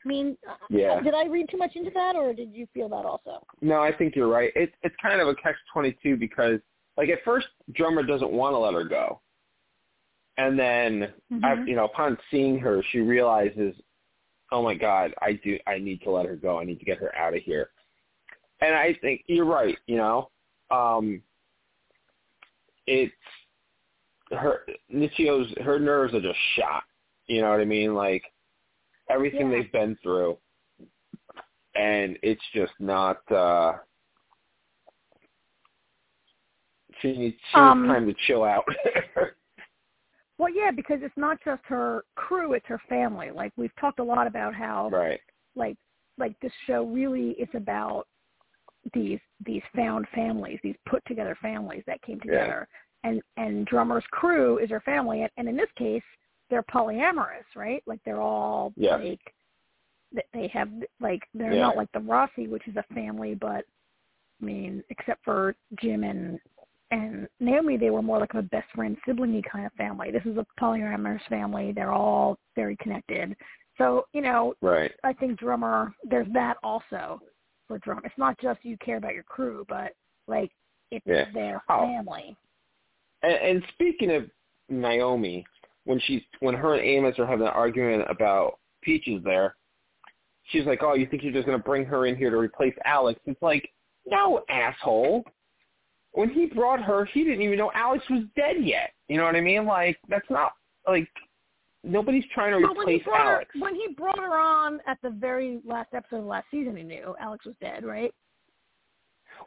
I mean, uh, Yeah. did I read too much into that, or did you feel that also? no, I think you're right. It's it's kind of a catch twenty two because like at first drummer doesn't want to let her go, and then Mhm. you know upon seeing her, she realizes, oh my god, I do I need to let her go. I need to get her out of here. And I think you're right. You know, um, it's her Michio's her nerves are just shot. You know what I mean? Like everything Yeah. they've been through, and it's just not. uh She needs, she Um, needs time to chill out. Well, yeah, because it's not just her crew; it's her family. Like we've talked a lot about how, right. like, like this show really is about these these found families, these put together families that came together, yeah. and and drummer's crew is her family, and, and in this case, they're polyamorous, right? Like they're all Yeah. like they have like they're Yeah. not like the Roci, which is a family, but I mean, except for Jim and and Naomi, they were more like a best friend siblingy kind of family. This is a polyamorous family. They're all very connected. So you know, Right. I think drummer. There's that also for drum. It's not just you care about your crew, but like it's Yeah. their Oh. family. And, and speaking of Naomi, when she's when her and Amos are having an argument about Peaches there, she's like, "Oh, you think you're just going to bring her in here to replace Alex?" It's like, no, asshole. When he brought her, he didn't even know Alex was dead yet. You know what I mean? Like that's not like nobody's trying to But replace brought Alex. her, when he brought her on at the very last episode of last season, he knew Alex was dead, right?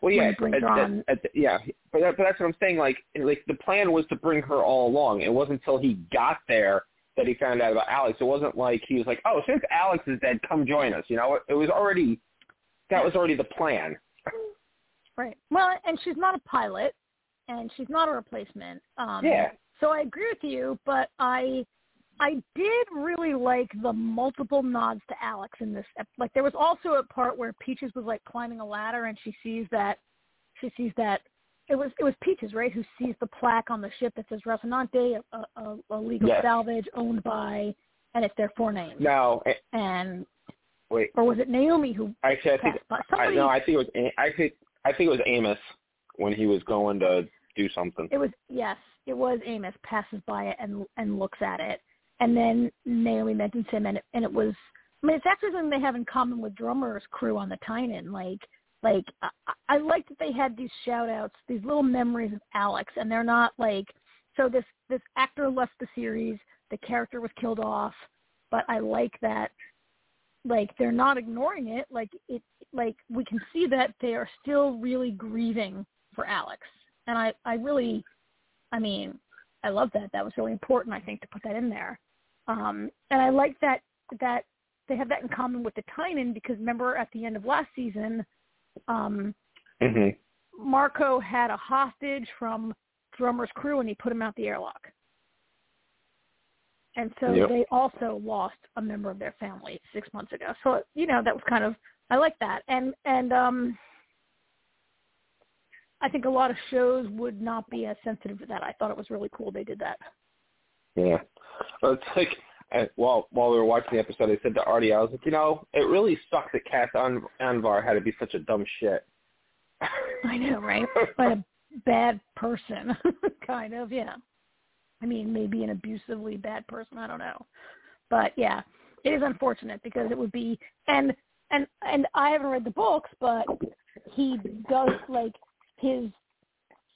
Well, yeah, at- at- at the- yeah, but, that, but that's what I'm saying. Like, like the plan was to bring her all along. It wasn't until he got there that he found out about Alex. It wasn't like he was like, "Oh, since Alex is dead, come join us." You know, it, it was already that was already the plan. Right. Well, and she's not a pilot, and she's not a replacement. Um, Yeah. So I agree with you, but I I did really like the multiple nods to Alex in this. Like there was also a part where Peaches was like climbing a ladder, and she sees that she sees that it was it was Peaches, right, who sees the plaque on the ship that says Rocinante, a, a, a legal Yes. salvage owned by, and it's their four names. No, eh, And wait. or was it Naomi who Actually, I think by? I, Somebody no. I think it was. I think I think it was Amos when he was going to do something. It was yes, it was Amos passes by it and and looks at it, and then Naomi mentions him, and it, and it was. I mean, it's actually something they have in common with Drummer's crew on the Tynan. Like, like I, I like that they had these shout outs, these little memories of Alex, and they're not like. So this this actor left the series, the character was killed off, but I like that. Like they're not ignoring it. Like it, like we can see that they are still really grieving for Alex, and I I really I mean, I love that. That was really important, I think, to put that in there. Um, and I like that that they have that in common with the Tynan because remember at the end of last season, um, hmm Marco had a hostage from Drummer's crew and he put him out the airlock. And so Yep. they also lost a member of their family six months ago. So you know that was kind of I like that. And and um I think a lot of shows would not be as sensitive to that. I thought it was really cool they did that. Yeah. Well, it's like I, while while we were watching the episode, I said to Artie, I was like, you know, it really sucks that Cas An- Anvar had to be such a dumb shit. I know, right? But a bad person, kind of, yeah. I mean, maybe an abusively bad person. I don't know, but yeah, it is unfortunate because it would be and and and I haven't read the books, but he does like his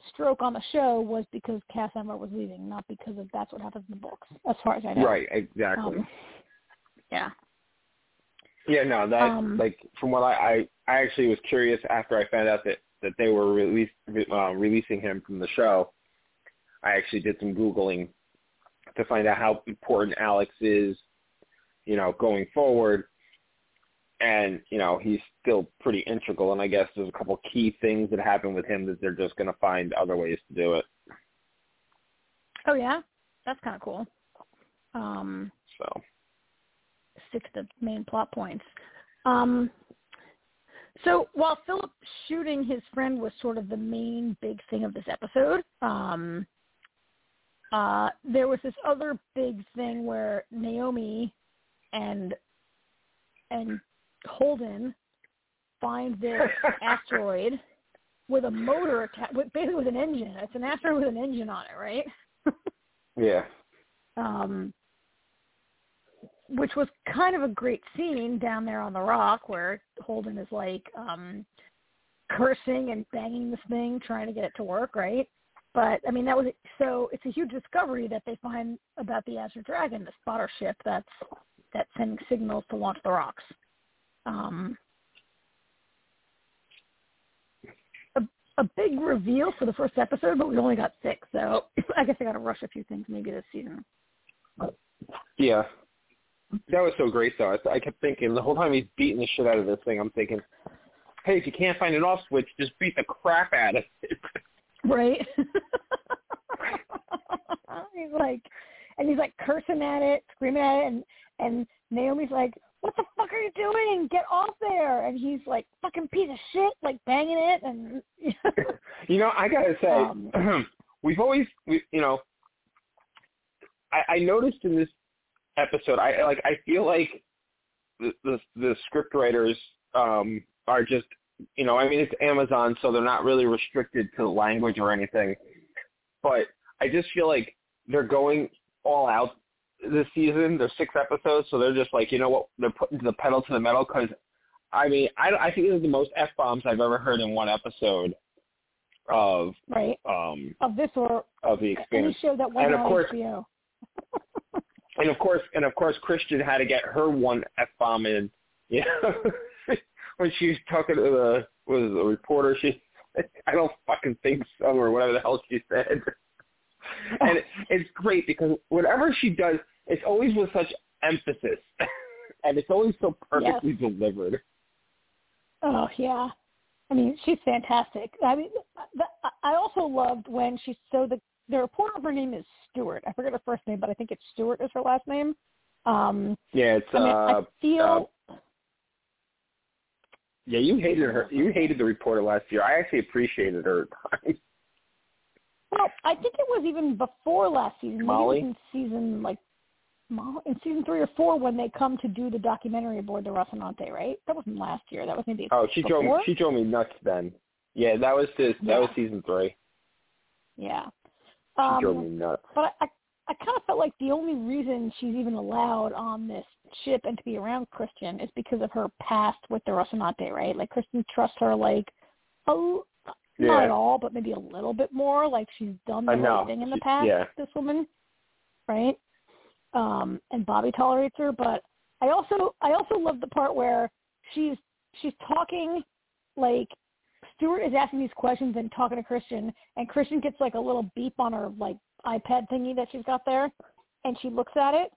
stroke on the show was because Cas Anvar was leaving, not because of that's what happens in the books, as far as I know. Right. Exactly. Um, yeah. Yeah, no, that Um, like from what I, I I actually was curious after I found out that that they were release, uh, releasing him from the show. I actually did some googling to find out how important Alex is, you know, going forward. And you know he's still pretty integral, and I guess there's a couple key things that happen with him that they're just going to find other ways to do it. Oh yeah, that's kind of cool. Um, So stick to the main plot points. Um, so while Philip shooting his friend was sort of the main big thing of this episode, um, uh, there was this other big thing where Naomi and and Holden find this asteroid with a motor attached, basically with an engine. It's an asteroid with an engine on it, right? yeah, um, which was kind of a great scene down there on the rock where Holden is like um, cursing and banging this thing, trying to get it to work, right? But I mean, that was so. It's a huge discovery that they find about the Azure Dragon, the spotter ship that's that's sending signals to launch the rocks. Um, a, a big reveal for the first episode, but we only got six, so I guess I got to rush a few things maybe this season. Yeah, that was so great though. I, I kept thinking the whole time he's beating the shit out of this thing. I'm thinking, hey, if you can't find an off switch, just beat the crap out of it. Right. like, and he's like cursing at it, screaming at it, and and Naomi's like, "What the fuck are you doing? Get off there!" And he's like, "Fucking piece of shit!" Like banging it, and you know, I gotta say, um, we've always, we, you know, I, I noticed in this episode, I like, I feel like the the, the script writers um are just you know, I mean, it's Amazon, so they're not really restricted to language or anything. But I just feel like they're going all out this season. There's six episodes, so they're just like, you know what? They're putting the pedal to the metal because, I mean, I, I think this is the most f bombs I've ever heard in one episode of right um of this or of the experience. Any show that went and of course, and of course, and of course, Chrisjen had to get her one f bomb in. You know? when she was talking to the was the reporter, she I don't fucking think so or whatever the hell she said. And it, it's great because whatever she does, it's always with such emphasis, and it's always so perfectly yes. delivered. Oh yeah, I mean she's fantastic. I mean, the, I also loved when she so the the reporter her name is Stewart. I forget her first name, but I think it's Stewart is her last name. Um, yeah, it's. I, mean, uh, I feel. Uh, yeah, you hated her. You hated the reporter last year. I actually appreciated her. well, I think it was even before last season. Molly? Maybe in season like in season three or four when they come to do the documentary aboard the Rocinante, right? That wasn't last year. That was maybe oh, she before? drove me. She drove me nuts then. Yeah, that was this. Yeah. That was season three. Yeah. She um, drove me nuts. But I, I kind of felt like the only reason she's even allowed on this ship and to be around Chrisjen is because of her past with the Rocinante, right? Like Chrisjen trusts her like a yeah. not at all, but maybe a little bit more. Like she's done the right thing in the past. Yeah. This woman, right? Um, and Bobby tolerates her, but I also I also love the part where she's she's talking like Stewart is asking these questions and talking to Chrisjen, and Chrisjen gets like a little beep on her like iPad thingy that she's got there, and she looks at it,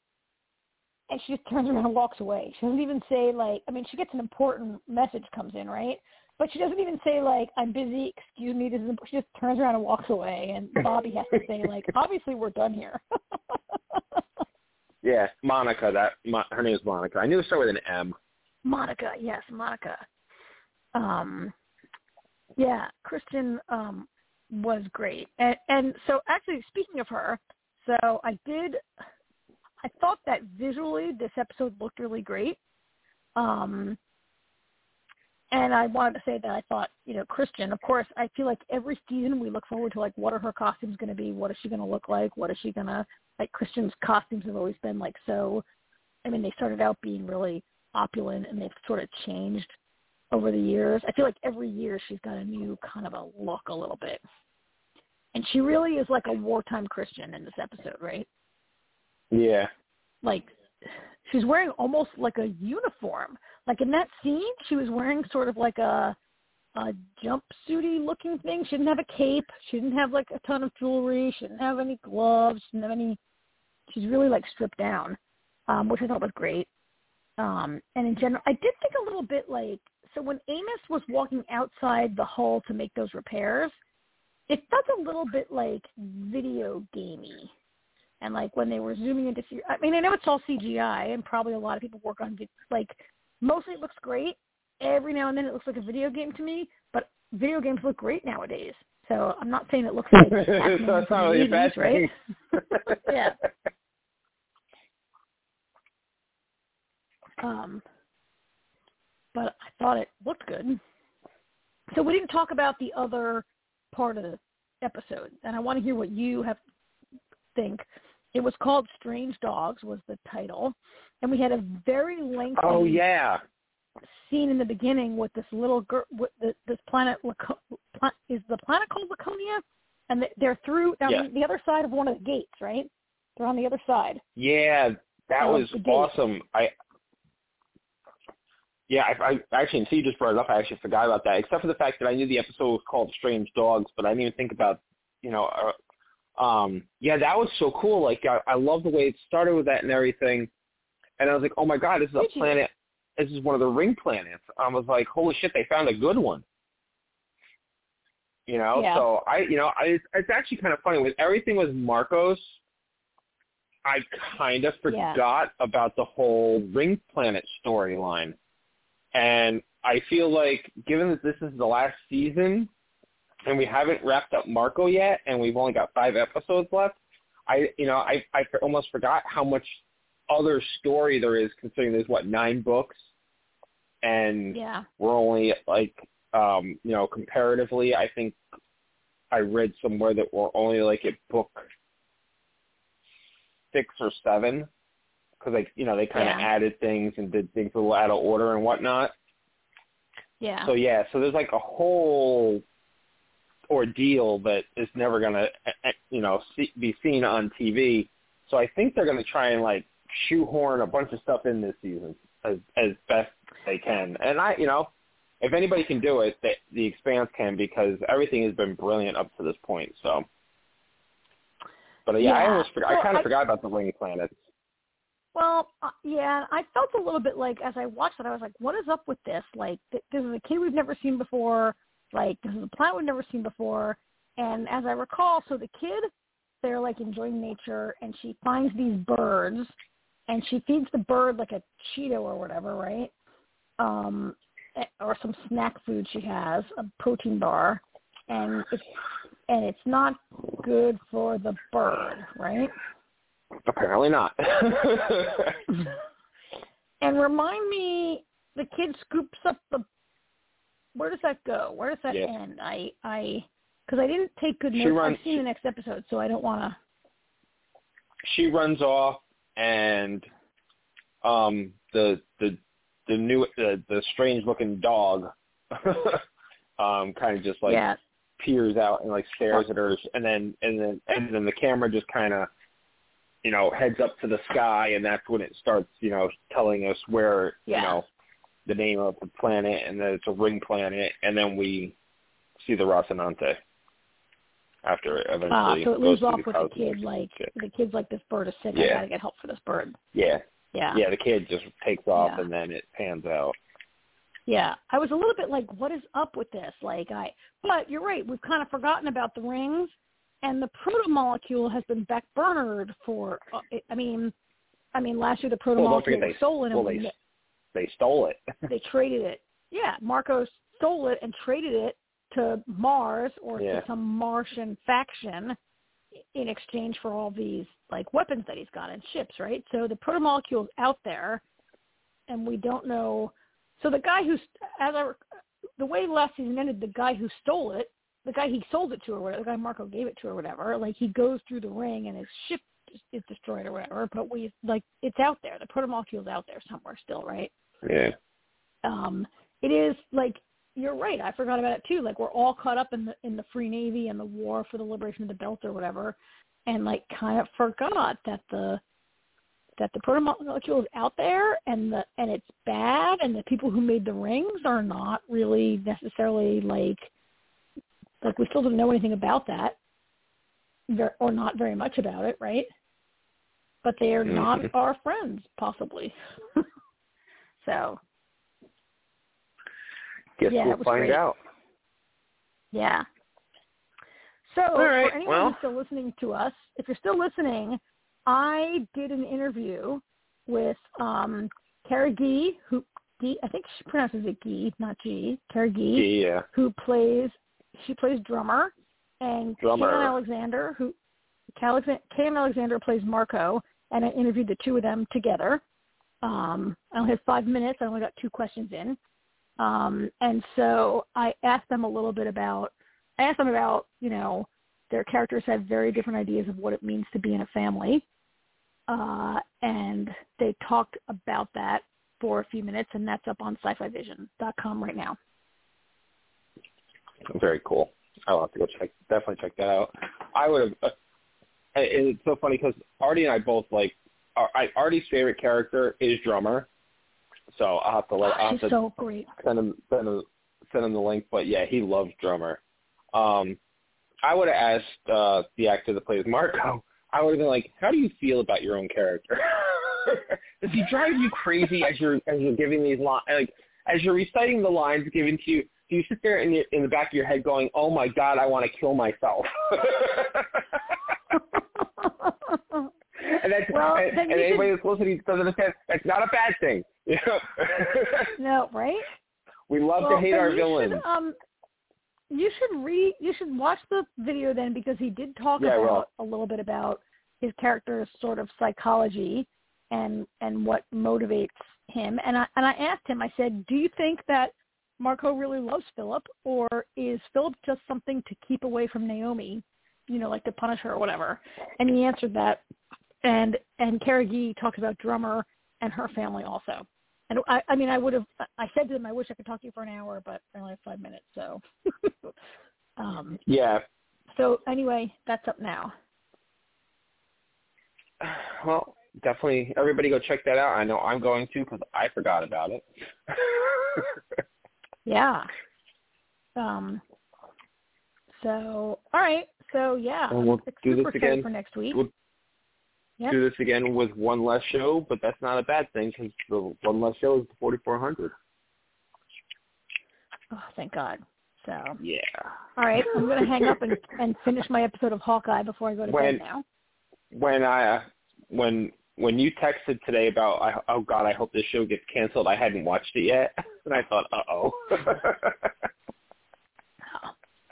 and she just turns around and walks away. She doesn't even say like, I mean, she gets an important message comes in, right? But she doesn't even say like, "I'm busy, excuse me." This is. She just turns around and walks away, and Bobby has to say like, "Obviously, we're done here." yeah, Monica. That her name is Monica. I knew it started with an M. Monica, yes, Monica. Um, yeah, Chrisjen um, was great, and, and so actually, speaking of her, so I did I thought that visually this episode looked really great. Um, and I wanted to say that I thought, you know, Chrisjen, of course, I feel like every season we look forward to like what are her costumes going to be? What is she going to look like? What is she going to like Chrisjen's costumes have always been like so I mean, they started out being really opulent and they've sort of changed over the years. I feel like every year she's got a new kind of a look a little bit. And she really is like a wartime Chrisjen in this episode, right? Yeah. Like she's wearing almost like a uniform. Like in that scene, she was wearing sort of like a a jumpsuity looking thing. She didn't have a cape. She didn't have like a ton of jewelry. She didn't have any gloves. She didn't have any. She's really like stripped down, um, which I thought was great. Um, and in general, I did think a little bit like so when Amos was walking outside the hull to make those repairs, it felt a little bit like video gamey and like when they were zooming into I mean I know it's all CGI and probably a lot of people work on like mostly it looks great. Every now and then it looks like a video game to me but video games look great nowadays. So I'm not saying it looks like so that's not really a bad right? yeah. Um but I thought it looked good. So we didn't talk about the other part of the episode and I want to hear what you have think it was called Strange Dogs was the title, and we had a very lengthy Oh yeah. scene in the beginning with this little girl. With the, this planet Laco- is the planet called Laconia, and they're through down Yeah. the other side of one of the gates, right? They're on the other side. Yeah, that was awesome. I yeah, I, I actually until you just brought it up, I actually forgot about that. Except for the fact that I knew the episode was called Strange Dogs, but I didn't even think about you know. Uh, Um, yeah, that was so cool. Like I, I love the way it started with that and everything. And I was like, oh my god, this is a planet. This is one of the ring planets. I was like, holy shit, they found a good one. You know, Yeah. so I, you know, I, it's actually kind of funny with everything with Marcos. I kind of Yeah. forgot about the whole ring planet storyline, and I feel like given that this is the last season, and we haven't wrapped up Marco yet, and we've only got five episodes left, I, you know, I, I almost forgot how much other story there is, considering there's what nine books, and Yeah. we're only like um you know comparatively i think i read somewhere that we're only like at book six or seven because like you know they kind of Yeah. added things and did things a little out of order and whatnot Yeah. so yeah so there's like a whole ordeal that is never going to you know see, be seen on tv so i think they're going to try and like shoehorn a bunch of stuff in this season as as best they can and i you know if anybody can do it, the, the Expanse can because everything has been brilliant up to this point. So, but uh, yeah, I almost forgot. I kind of forgot about the ring planets. Well, uh, yeah, I felt a little bit like as I watched it, I was like, "What is up with this? Like, th- this is a kid we've never seen before. Like, this is a planet we've never seen before." And as I recall, so the kid, they're like enjoying nature, and she finds these birds, and she feeds the bird like a Cheeto or whatever, right? Um, or some snack food she has, a protein bar, and it's and it's not good for the bird, right? Apparently not. and remind me, the kid scoops up the. Where does that go? Where does that Yeah. end? I I because I didn't take good notes. runs- I've seen the next episode, so I don't want to. she runs off, and um, the the the new the, the strange looking dog um, kind of just like yeah, peers out and like stares at her, and then and then and then the camera just kind of you know heads up to the sky, and that's when it starts you know telling us where Yeah. you know the name of the planet, and that it's a ring planet, and then we see the Rocinante after it eventually. uh, so it goes leaves off the with the kid like the kid's like this bird is sick. I Yeah. gotta get help for this bird. yeah, Yeah, yeah, the kid just takes off, Yeah. and then it pans out. Yeah, I was a little bit like, what is up with this? Like, I, but you're right. We've kind of forgotten about the rings, and the proto molecule has been backburnered for. Uh, I mean, I mean, last year the proto molecule was stolen, well, we they- They stole it. they traded it. Yeah, Marco stole it and traded it to Mars or Yeah. to some Martian faction in exchange for all these like weapons that he's got and ships, right? So the proto molecule's out there, and we don't know. So the guy who's as I the way last season ended, the guy who stole it, the guy he sold it to or whatever, the guy Marco gave it to or whatever, like he goes through the ring and his ship is- is destroyed or whatever. But we like it's out there. The proto molecule's out there somewhere still, right? Yeah. um it is like you're right i forgot about it too like we're all caught up in the in the free navy and the war for the liberation of the belt or whatever and like kind of forgot that the that the proto molecule is out there and the and it's bad and the people who made the rings are not really necessarily like like we still don't know anything about that or not very much about it right but they are not Mhm. our friends possibly so Guess Yeah, we'll find great. out. Yeah. So All right, for anyone well- who's still listening to us, if you're still listening, I did an interview with um Kara Gee, who Gee, I think she pronounces it Gee, not G. Kara Gee, Yeah. who plays she plays drummer, and Drummer. Keon Alexander, who Keon Alexander plays Marco, and I interviewed the two of them together. Um, I only have five minutes. I only got two questions in. Um, and so I asked them a little bit about, I asked them about, you know, their characters have very different ideas of what it means to be in a family. uh, and they talked about that for a few minutes, and that's up on sci-fi-vision.com right now. Very cool. I'll have to go check. Definitely check that out. I would have. Uh, it's so funny because Artie and I both like. I, Artie's favorite character is Drummer, so I'll have to let. She's to so great. send him send him send him the link. But yeah, he loves Drummer. Um, I would have asked uh, the actor that plays Marco. I would have been like, "How do you feel about your own character? Does he drive you crazy as you're as you're giving these lines? Like as you're reciting the lines given to you, do you sit there in, the, in the back of your head going, "Oh my God, I want to kill myself"? and that's Well, and, and anybody that's listening doesn't understand. That's not a bad thing. You know? no, right? we love well, to hate our villains. Should, um, you should read. You should watch the video then because he did talk Yeah, about a little bit about his character's sort of psychology and and what motivates him. And I and I asked him. I said, "Do you think that Marco really loves Filip, or is Filip just something to keep away from Naomi? You know, like to punish her or whatever?" And he answered that. And and Kara talks about Drummer and her family also. And I, I mean, I would have. I said to them, I wish I could talk to you for an hour, but I only have five minutes. So, um, Yeah. so anyway, that's up now. Well, definitely. Everybody go check that out. I know I'm going to because I forgot about it. Yeah. Um. So, all right. So yeah, we'll I'm do super this again. for next week. We'll Yep. do this again with one less show, but that's not a bad thing because the one less show is the 4400. Oh, thank God. So, Yeah. all right, I'm gonna hang up and and finish my episode of Hawkeye before I go to When- bed now. When I uh, when when you texted today about I, oh God, I hope this show gets canceled. I hadn't watched it yet, and I thought, uh oh.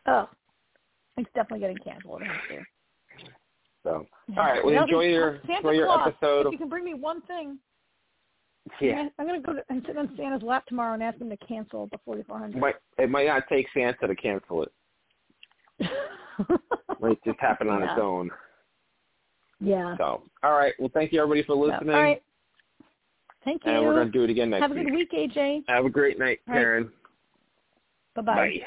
Oh, it's definitely getting canceled. It has to. so all right, well enjoy your Santa enjoy your Claus, episode. If you can bring me one thing, yeah, I'm gonna go to, and sit on Santa's lap tomorrow and ask him to cancel the 4400. might it might not take Santa to cancel it. It might just happen on its own. Yeah. So all right, well thank you everybody for listening, all right. Thank you. and we're gonna do it again next week. Have a good week, AJ. Have a great night, All right. Karen. Bye-bye. Bye.